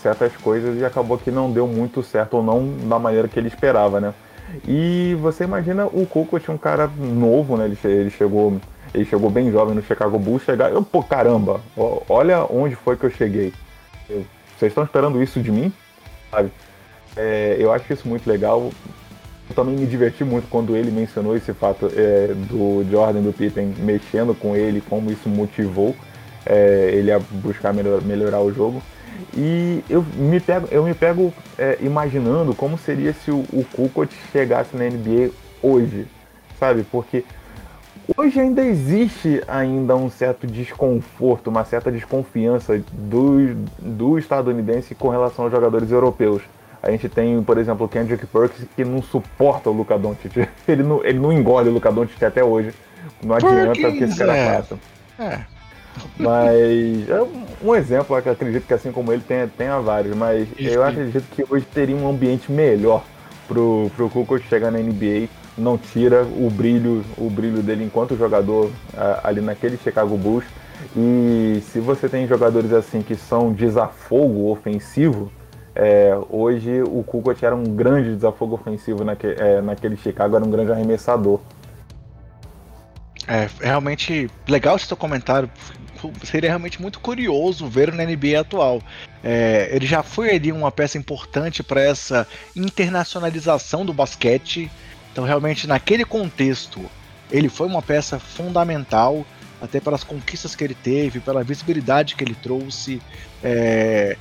certas coisas e acabou que não deu muito certo ou não da maneira que ele esperava, né? E você imagina o Kukoc, um cara novo, né? Ele, ele, chegou, ele chegou bem jovem no Chicago Bulls, chegar, eu, pô, caramba, olha onde foi que eu cheguei. vocês estão esperando isso de mim? Sabe? É, eu acho isso muito legal. Eu também me diverti muito quando ele mencionou esse fato é, do Jordan do Pippen mexendo com ele, como isso motivou é, ele a buscar melhor, melhorar o jogo. E eu me pego, eu me pego é, imaginando como seria se o, o Kukoc chegasse na NBA hoje, sabe? Porque hoje ainda existe ainda um certo desconforto, uma certa desconfiança do, do estadunidense com relação aos jogadores europeus. A gente tem, por exemplo, o Kendrick Perkins que não suporta o Luka Doncic. Ele não, ele não engole o Luka Doncic até hoje. Não adianta o que esse cara é. faça. É. Mas é um exemplo, eu acredito que assim como ele tenha, tenha vários, mas eu acredito que hoje teria um ambiente melhor pro, pro Kukoc chegar na NBA. Não tira o brilho, o brilho dele enquanto jogador ali naquele Chicago Bulls. E se você tem jogadores assim que são desafogo ofensivo, é, hoje o Kukoc era um grande desafogo ofensivo naque, é, naquele Chicago, era um grande arremessador. É realmente legal esse seu comentário. Seria realmente muito curioso ver na NBA atual. É, ele já foi ali uma peça importante para essa internacionalização do basquete. Então, realmente, naquele contexto, ele foi uma peça fundamental, até pelas conquistas que ele teve, pela visibilidade que ele trouxe. É,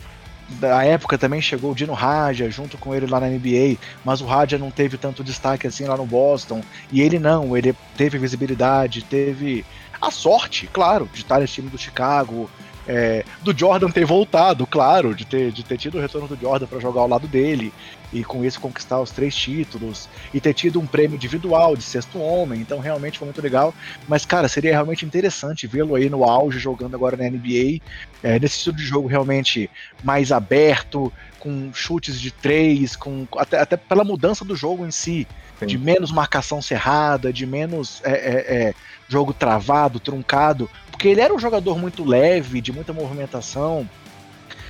da época também chegou o Dino Raja junto com ele lá na NBA, mas o Raja não teve tanto destaque assim lá no Boston, e ele não, ele teve visibilidade, teve a sorte, claro, de estar nesse time do Chicago, é, do Jordan ter voltado, claro, de ter, de ter tido o retorno do Jordan para jogar ao lado dele e com isso conquistar os três títulos e ter tido um prêmio individual de sexto homem, então realmente foi muito legal. Mas, cara, seria realmente interessante vê-lo aí no auge jogando agora na NBA, é, nesse estilo de jogo realmente mais aberto, com chutes de três, com até, até pela mudança do jogo em si, Sim. de menos marcação cerrada, de menos é, é, é jogo travado, truncado, porque ele era um jogador muito leve, de muita movimentação.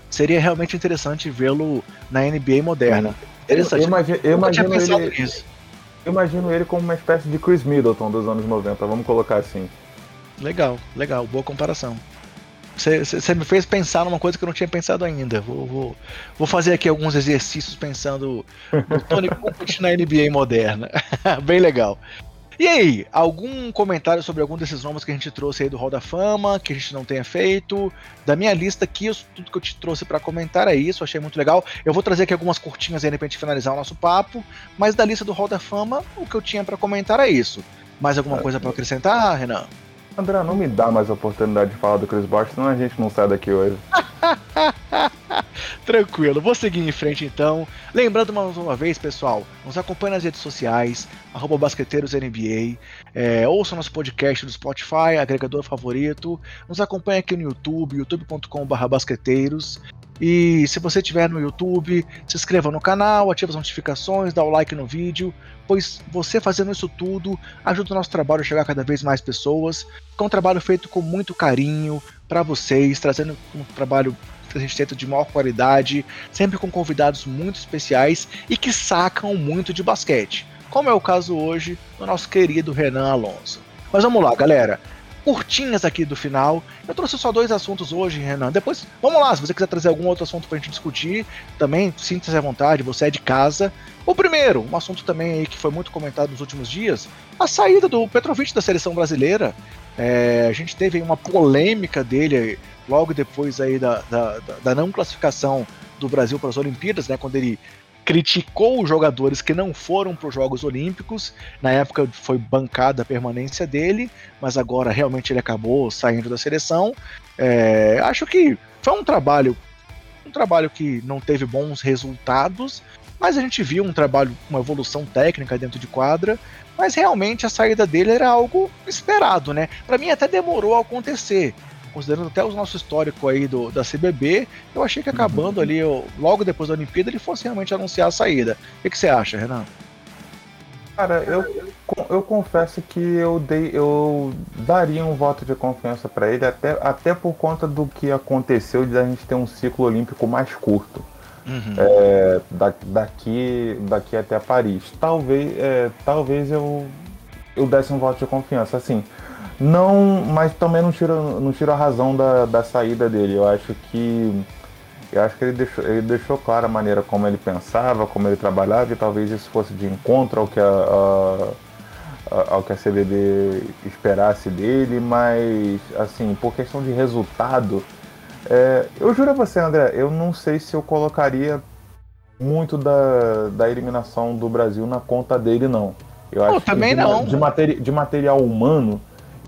Seria realmente interessante vê-lo na NBA moderna. Interessante. Eu, imagino, eu imagino ele, nisso. Eu imagino ele como uma espécie de Chris Middleton dos anos 90, vamos colocar assim. Legal, legal, boa comparação. Você me fez pensar numa coisa que eu não tinha pensado ainda. Vou, vou, vou fazer aqui alguns exercícios pensando no Tony Kukoc na NBA moderna. Bem legal. E aí, algum comentário sobre algum desses nomes que a gente trouxe aí do Hall da Fama, que a gente não tenha feito? Da minha lista aqui, tudo que eu te trouxe para comentar é isso, achei muito legal. Eu vou trazer aqui algumas curtinhas aí de repente finalizar o nosso papo, mas da lista do Hall da Fama, o que eu tinha para comentar é isso. Mais alguma coisa para acrescentar, Renan? André, não me dá mais a oportunidade de falar do Chris Bosh, senão a gente não sai daqui hoje. Tranquilo, vou seguir em frente então. Lembrando mais uma vez, pessoal, nos acompanhe nas redes sociais, arroba basqueteirosNBA, é, ouça nosso podcast do Spotify, agregador favorito, nos acompanhe aqui no YouTube, youtube.com.br basqueteiros. E se você estiver no YouTube, se inscreva no canal, ative as notificações, dá o like no vídeo, pois você fazendo isso tudo ajuda o nosso trabalho a chegar a cada vez mais pessoas. É um trabalho feito com muito carinho para vocês, trazendo um trabalho que a gente tenta de maior qualidade, sempre com convidados muito especiais e que sacam muito de basquete, como é o caso hoje do nosso querido Renan Alonso. Mas vamos lá, galera curtinhas aqui do final. Eu trouxe só dois assuntos hoje, Renan. Depois, vamos lá, se você quiser trazer algum outro assunto pra gente discutir, também sinta-se à vontade, você é de casa. O primeiro, um assunto também aí que foi muito comentado nos últimos dias, a saída do Petrovic da seleção brasileira. É, a gente teve uma polêmica dele logo depois aí da, da, da não classificação do Brasil para as Olimpíadas, né, quando ele criticou os jogadores que não foram para os Jogos Olímpicos. Na época foi bancada a permanência dele, mas agora realmente ele acabou saindo da seleção. É, acho que foi um trabalho, um trabalho que não teve bons resultados, mas a gente viu um trabalho, uma evolução técnica dentro de quadra. Mas realmente a saída dele era algo esperado, né? Para mim até demorou a acontecer considerando até o nosso histórico aí do, da CBB, eu achei que acabando uhum. ali, eu, logo depois da Olimpíada, ele fosse realmente anunciar a saída. O que, que você acha, Renan? Cara, eu, eu confesso que eu dei, eu daria um voto de confiança para ele, até, até por conta do que aconteceu de a gente ter um ciclo olímpico mais curto. Uhum. É, da, daqui, daqui até Paris. Talvez, é, talvez eu, eu desse um voto de confiança. Assim, não, mas também não tira, não tira a razão da, da saída dele. Eu acho que eu acho que ele deixou, ele deixou clara a maneira como ele pensava, como ele trabalhava, e talvez isso fosse de encontro ao que a, a, ao que a CBB esperasse dele, mas assim, por questão de resultado, é, eu juro a você, André, eu não sei se eu colocaria muito da, da eliminação do Brasil na conta dele, não. Eu acho também de, não. De, materi de material humano,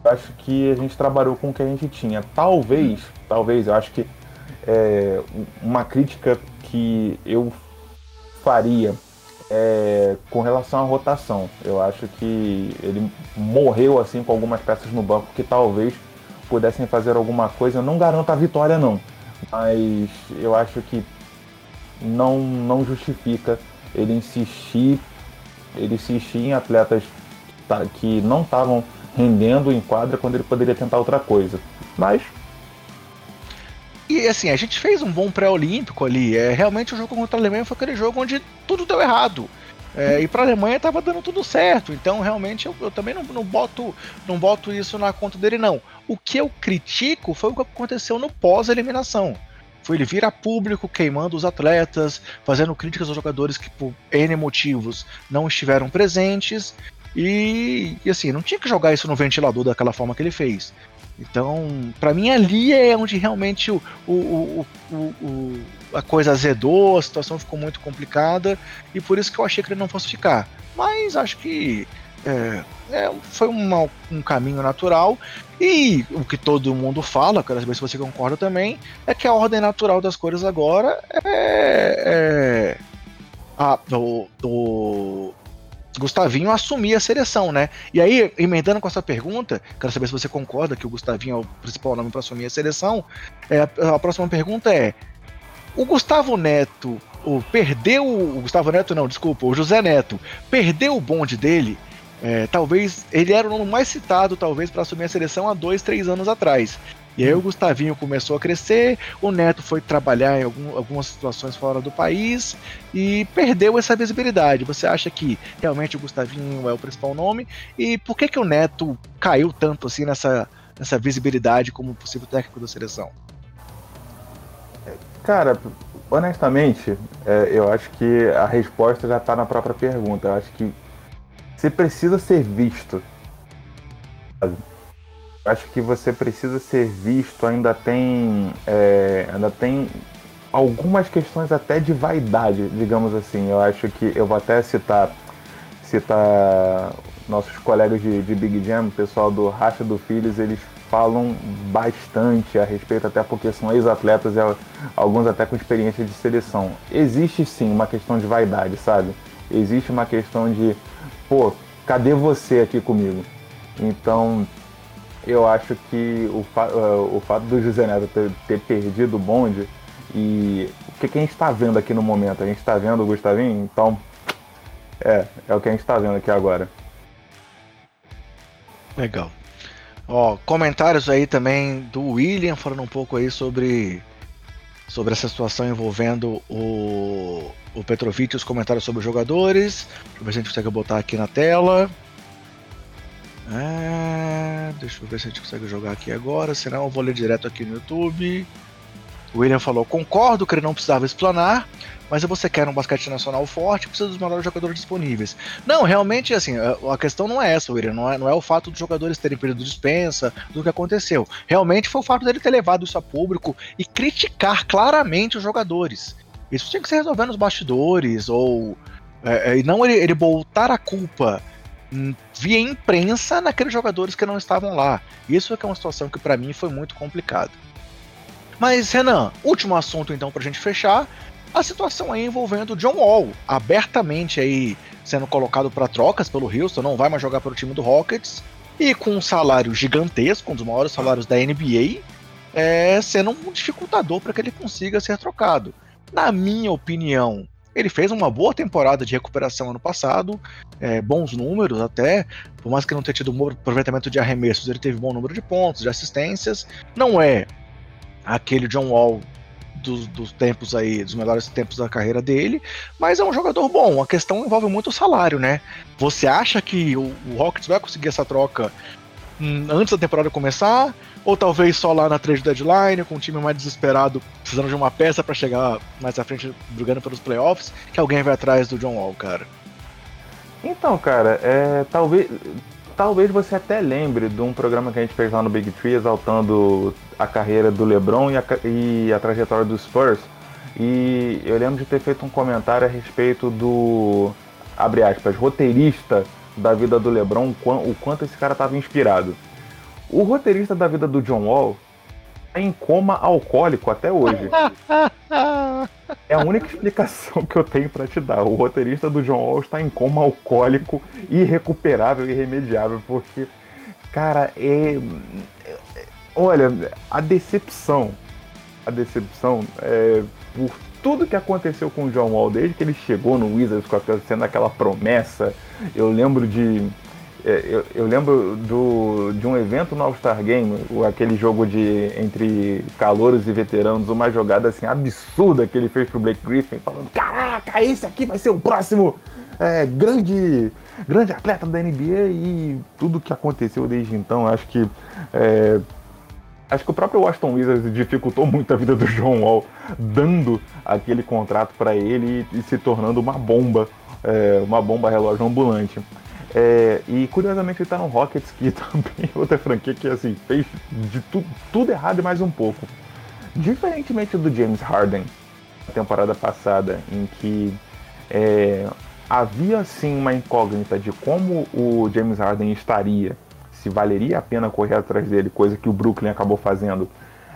acho que a gente trabalhou com o que a gente tinha. Talvez, talvez, eu acho que é, uma crítica que eu faria é, com relação à rotação. Eu acho que ele morreu assim com algumas peças no banco que talvez pudessem fazer alguma coisa. Eu não garanto a vitória não, mas eu acho que não não justifica ele insistir ele insistir em atletas que não estavam rendendo em quadra quando ele poderia tentar outra coisa. Mas. E assim, a gente fez um bom pré-olímpico ali. É, realmente o jogo contra a Alemanha foi aquele jogo onde tudo deu errado. É, e para a Alemanha estava dando tudo certo. Então, realmente, eu, eu também não, não, boto, não boto isso na conta dele, não. O que eu critico foi o que aconteceu no pós-eliminação. Foi ele vir a público queimando os atletas, fazendo críticas aos jogadores que, por N motivos, não estiveram presentes. E, e, assim, não tinha que jogar isso no ventilador daquela forma que ele fez. Então, para mim, ali é onde realmente o, o, o, a coisa azedou, a situação ficou muito complicada, e por isso que eu achei que ele não fosse ficar. Mas acho que é, é, foi uma, um caminho natural, e o que todo mundo fala, quero saber se você concorda também, é que a ordem natural das coisas agora é. é a, do, do Gustavinho assumir a seleção, né? E aí, emendando com essa pergunta, quero saber se você concorda que o Gustavinho é o principal nome para assumir a seleção. É, a próxima pergunta é: o Gustavo Neto, o perdeu o Gustavo Neto não, desculpa, o José Neto perdeu o bonde dele? É, talvez ele era o nome mais citado, talvez, para assumir a seleção há dois, três anos atrás. E aí o Gustavinho começou a crescer, o Neto foi trabalhar em algum, algumas situações fora do país e perdeu essa visibilidade. Você acha que realmente o Gustavinho é o principal nome? E por que, que o Neto caiu tanto assim nessa, nessa visibilidade como possível técnico da seleção? Cara, honestamente, é, eu acho que a resposta já está na própria pergunta. Eu acho que você precisa ser visto. Sabe? Acho que você precisa ser visto, ainda tem, é, ainda tem algumas questões até de vaidade, digamos assim. Eu acho que eu vou até citar, citar nossos colegas de, de Big Jam, o pessoal do Racha do Filhos, eles falam bastante a respeito, até porque são ex-atletas e alguns até com experiência de seleção. Existe sim uma questão de vaidade, sabe? Existe uma questão de, pô, cadê você aqui comigo? Então, eu acho que o, fa uh, o fato do José Neto ter, ter, perdido o bonde e o que, que a gente está vendo aqui no momento? A gente está vendo o Gustavinho? Então, é, é o que a gente está vendo aqui agora. Legal. Ó, comentários aí também do William falando um pouco aí sobre sobre essa situação envolvendo o, o Petrovic os comentários sobre os jogadores. Deixa eu ver se a gente consegue botar aqui na tela. É, deixa eu ver se a gente consegue jogar aqui agora, senão eu vou ler direto aqui no YouTube. O William falou: concordo que ele não precisava explanar, mas se você quer um basquete nacional forte, precisa dos melhores jogadores disponíveis. Não, realmente, assim, a, questão não é essa, William. Não é, não é o fato dos jogadores terem perdido dispensa do que aconteceu. Realmente foi o fato dele ter levado isso a público e criticar claramente os jogadores. Isso tinha que ser resolvido nos bastidores, ou. É, é, e não ele, ele voltar a culpa via imprensa naqueles jogadores que não estavam lá. Isso é é uma situação que para mim foi muito complicada. Mas, Renan, último assunto então pra gente fechar. A situação aí envolvendo o John Wall, abertamente aí sendo colocado para trocas pelo Houston, não vai mais jogar pelo time do Rockets, e com um salário gigantesco, um dos maiores salários da NBA, é, sendo um dificultador para que ele consiga ser trocado. Na minha opinião, ele fez uma boa temporada de recuperação ano passado, é, bons números até, por mais que não tenha tido um aproveitamento de arremessos, ele teve bom número de pontos, de assistências. Não é aquele John Wall dos, dos, tempos aí, dos melhores tempos da carreira dele, mas é um jogador bom. A questão envolve muito o salário, né? Você acha que o, o Rockets vai conseguir essa troca antes da temporada começar? Ou talvez só lá na trade deadline, com um time mais desesperado, precisando de uma peça para chegar mais à frente, brigando pelos playoffs, que alguém vai atrás do John Wall, cara? Então, cara, é, talvez talvez você até lembre de um programa que a gente fez lá no Big Tree exaltando a carreira do LeBron e a, e a trajetória dos Spurs. E eu lembro de ter feito um comentário a respeito do, abre aspas, roteirista da vida do LeBron, o quanto esse cara estava inspirado. O roteirista da vida do John Wall é em coma alcoólico até hoje. É a única explicação que eu tenho para te dar. O roteirista do John Wall está em coma alcoólico, irrecuperável, irremediável, porque, cara, é. Olha, a decepção, a decepção é por tudo que aconteceu com o John Wall desde que ele chegou no Wizards, sendo aquela promessa. Eu lembro de é, eu, eu, lembro do, de um evento no All-Star Game, aquele jogo de entre calouros e veteranos, uma jogada assim absurda que ele fez pro Blake Griffin, falando: Caraca, esse aqui vai ser o próximo é, grande, grande atleta da NBA e tudo que aconteceu desde então, acho que. É, acho que o próprio Washington Wizards dificultou muito a vida do John Wall, dando aquele contrato para ele e, e, se tornando uma bomba, é, uma bomba relógio ambulante. É, e curiosamente ele tá no Rockets, que também é outra franquia que assim, fez de tu, tudo errado e mais um pouco. Diferentemente do James Harden, na temporada passada, em que é, havia sim uma incógnita de como o James Harden estaria, se valeria a pena correr atrás dele, coisa que o Brooklyn acabou fazendo.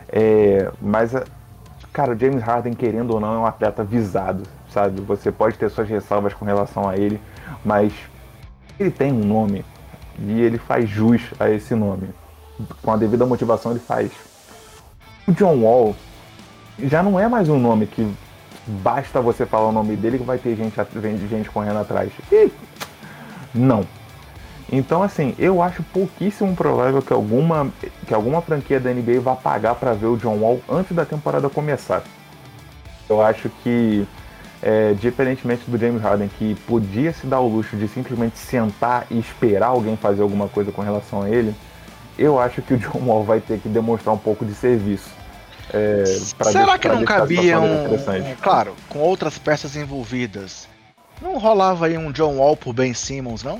É, mas, cara, o James Harden, querendo ou não, é um atleta visado, sabe? Você pode ter suas ressalvas com relação a ele, mas ele tem um nome e ele faz jus a esse nome. Com a devida motivação ele faz. O John Wall já não é mais um nome que basta você falar o nome dele que vai ter gente, gente correndo atrás. E não. Então assim, eu acho pouquíssimo provável que alguma, que alguma franquia da NBA vá pagar para ver o John Wall antes da temporada começar. Eu acho que é, diferentemente do James Harden, que podia se dar o luxo de simplesmente sentar e esperar alguém fazer alguma coisa com relação a ele, eu acho que o John Wall vai ter que demonstrar um pouco de serviço. É, Será que não cabia um. Claro, com outras peças envolvidas. Não rolava aí um John Wall por Ben Simmons, não?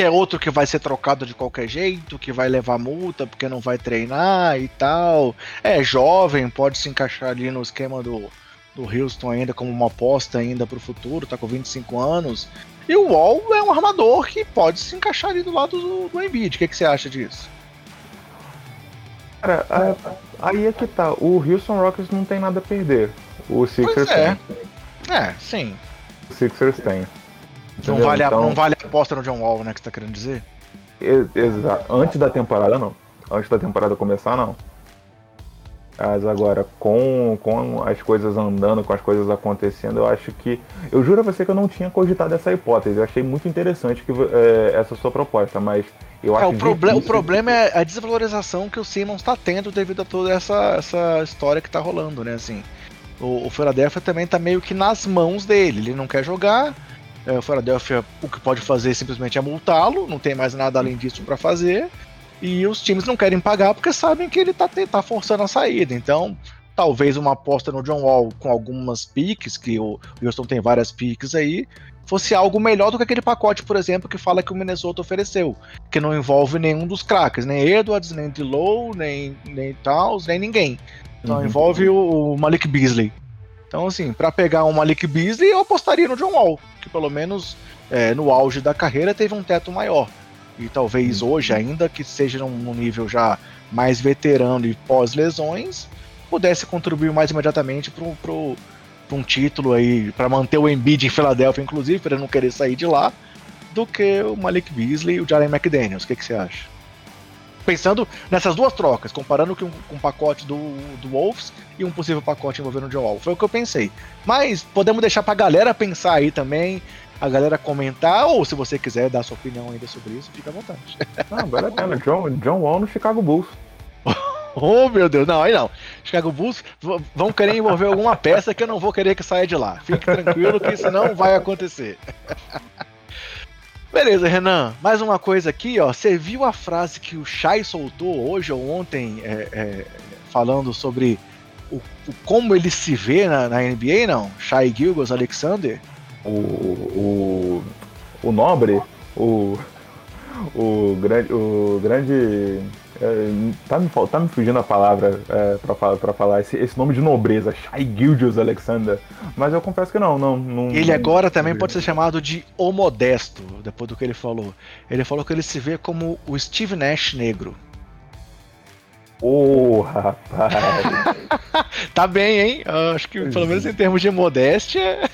É outro que vai ser trocado de qualquer jeito, que vai levar multa porque não vai treinar e tal. É jovem, pode se encaixar ali no esquema do, do Houston ainda como uma aposta ainda para o futuro, tá com 25 anos. E o Wall é um armador que pode se encaixar ali do lado do, do Embiid. O que, que você acha disso? Cara, aí é que tá. O Houston Rockets não tem nada a perder. O Sixers é. tem. É, sim. O Sixers tem. Não vale, então... a, não vale a aposta no John Wall, né? Que você tá querendo dizer? Exato. Antes da temporada, não. Antes da temporada começar, não. Mas agora, com, com as coisas andando, com as coisas acontecendo, eu acho que. Eu juro a você que eu não tinha cogitado essa hipótese. Eu achei muito interessante que, é, essa sua proposta, mas eu é, acho o, proble o problema é a desvalorização que o Simmons está tendo devido a toda essa, essa história que está rolando, né? Assim, o, o Philadelphia também está meio que nas mãos dele. Ele não quer jogar. É, o Philadelphia, o que pode fazer simplesmente é multá-lo, não tem mais nada além disso para fazer. E os times não querem pagar porque sabem que ele tá, tá forçando a saída. Então, talvez uma aposta no John Wall com algumas piques, que o Houston tem várias piques aí, fosse algo melhor do que aquele pacote, por exemplo, que fala que o Minnesota ofereceu, que não envolve nenhum dos craques, nem Edwards, nem Dilow, nem, nem Towns, nem ninguém. Então uhum. envolve o, o Malik Beasley. Então, assim, para pegar um Malik Beasley, eu apostaria no John Wall, que pelo menos é, no auge da carreira teve um teto maior e talvez uhum. hoje, ainda que seja num nível já mais veterano e pós-lesões, pudesse contribuir mais imediatamente para um título aí, para manter o Embiid em Filadélfia, inclusive, para não querer sair de lá, do que o Malik Beasley e o Jalen McDaniels. O que, que você acha? Pensando nessas duas trocas, comparando com, com o pacote do, do Wolves e um possível pacote envolvendo o John Wall. Foi o que eu pensei. Mas podemos deixar pra galera pensar aí também a galera comentar, ou se você quiser dar sua opinião ainda sobre isso, fica à vontade. Não, vale a pena. John, John Wall no Chicago Bulls. oh, meu Deus, não, aí não. Chicago Bulls vão querer envolver alguma peça que eu não vou querer que saia de lá. Fique tranquilo que isso não vai acontecer. Beleza, Renan. Mais uma coisa aqui, ó. Você viu a frase que o Shai soltou hoje ou ontem, é, é, falando sobre o, o, como ele se vê na, na NBA, não? Shai Gilgos Alexander? o, o, o nobre, o, o grande, o grande tá, me, tá me fugindo a palavra é, para falar, pra falar esse, esse nome de nobreza, Shai Gildius Alexander. Mas eu confesso que não, não. não ele agora não, também pode ser chamado de O Modesto, depois do que ele falou. Ele falou que ele se vê como o Steve Nash negro. Ô, oh, rapaz! tá bem, hein? Eu acho que pelo menos em termos de modéstia.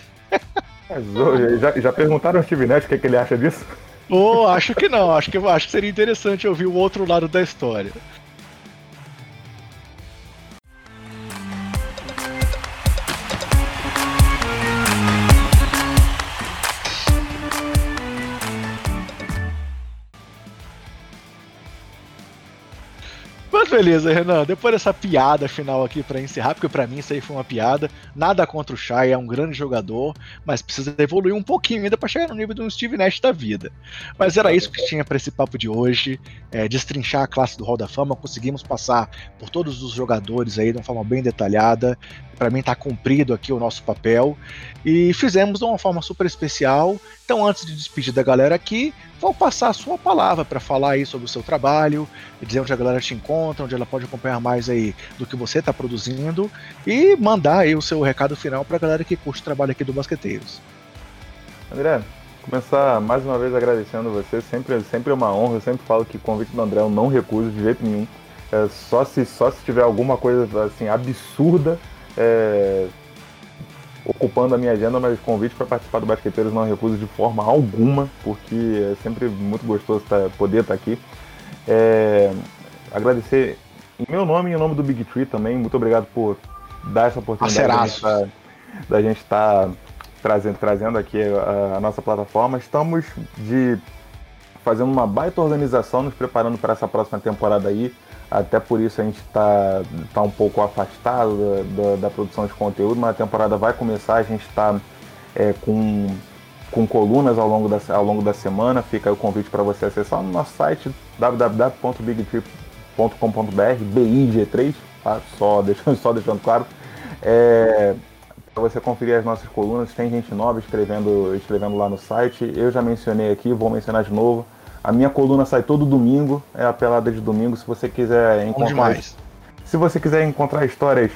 Já, já perguntaram ao Steve Nash o que, é que ele acha disso? Oh, acho que não. Acho que, acho que seria interessante ouvir o outro lado da história. Mas beleza, Renan. Depois dessa piada final aqui para encerrar, porque para mim isso aí foi uma piada. Nada contra o Shai, é um grande jogador, mas precisa evoluir um pouquinho ainda para chegar no nível de um Steve Nash da vida. Mas era isso que tinha para esse papo de hoje. É, destrinchar a classe do Hall da Fama. Conseguimos passar por todos os jogadores aí de uma forma bem detalhada. Para mim tá cumprido aqui o nosso papel. E fizemos de uma forma super especial. Então, antes de despedir da galera aqui, vou passar a sua palavra para falar aí sobre o seu trabalho, dizer onde a galera te encontra, onde ela pode acompanhar mais aí do que você está produzindo e mandar aí o seu recado final para a galera que curte o trabalho aqui do Basqueteiros. André, começar mais uma vez agradecendo você, sempre, sempre é uma honra, eu sempre falo que o convite do André eu não recuso de jeito nenhum. É, só, se, só se tiver alguma coisa assim absurda é, ocupando a minha agenda, mas convite para participar do Basqueteiros não recuso de forma alguma, porque é sempre muito gostoso tá, poder estar tá aqui. É, agradecer em meu nome e em nome do Big Tree também, muito obrigado por dar essa oportunidade da gente estar tá trazendo, trazendo aqui a, a nossa plataforma. Estamos de fazendo uma baita organização, nos preparando para essa próxima temporada aí. Até por isso a gente está tá um pouco afastado da, da, da, produção de conteúdo, mas a temporada vai começar, a gente está é, com, com colunas ao longo, da, ao longo da semana. Fica o convite para você acessar no nosso site www.bigtrip.com.br, BIG3, tá? só, deixando, só deixando claro. É, para você conferir as nossas colunas, tem gente nova escrevendo, escrevendo lá no site. Eu já mencionei aqui, vou mencionar de novo a minha coluna sai todo domingo, é a pelada de domingo. Se você quiser encontrar. demais. Se você quiser encontrar histórias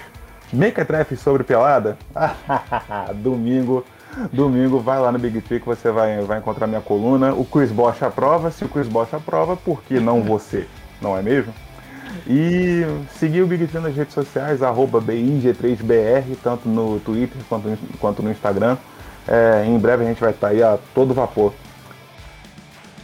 Mequetrefe sobre pelada? domingo, domingo vai lá no Big Tree que você vai, vai encontrar minha coluna. O Chris Bosch aprova, se o Chris Bosch aprova, por que não você? Não é mesmo? E seguir o Big Tree nas redes sociais, arroba BIG3BR, tanto no Twitter quanto, quanto no Instagram. É, em breve a gente vai estar aí a todo vapor.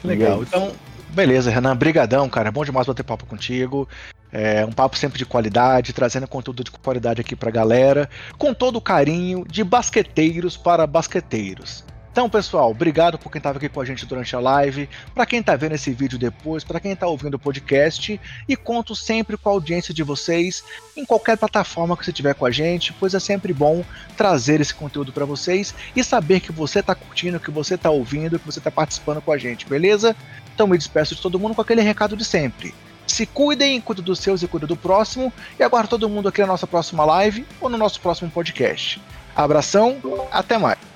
Legal, então, beleza, Renan, brigadão, cara, bom demais bater papo contigo. É um papo sempre de qualidade, trazendo conteúdo de qualidade aqui pra galera, com todo o carinho de basqueteiros para basqueteiros. Então, pessoal, obrigado por quem estava aqui com a gente durante a live, para quem está vendo esse vídeo depois, para quem está ouvindo o podcast, e conto sempre com a audiência de vocês em qualquer plataforma que você tiver com a gente, pois é sempre bom trazer esse conteúdo para vocês e saber que você está curtindo, que você está ouvindo, que você está participando com a gente, beleza? Então me despeço de todo mundo com aquele recado de sempre. Se cuidem, cuidem dos seus e cuidem do próximo. E aguardo todo mundo aqui na nossa próxima live ou no nosso próximo podcast. Abração, até mais.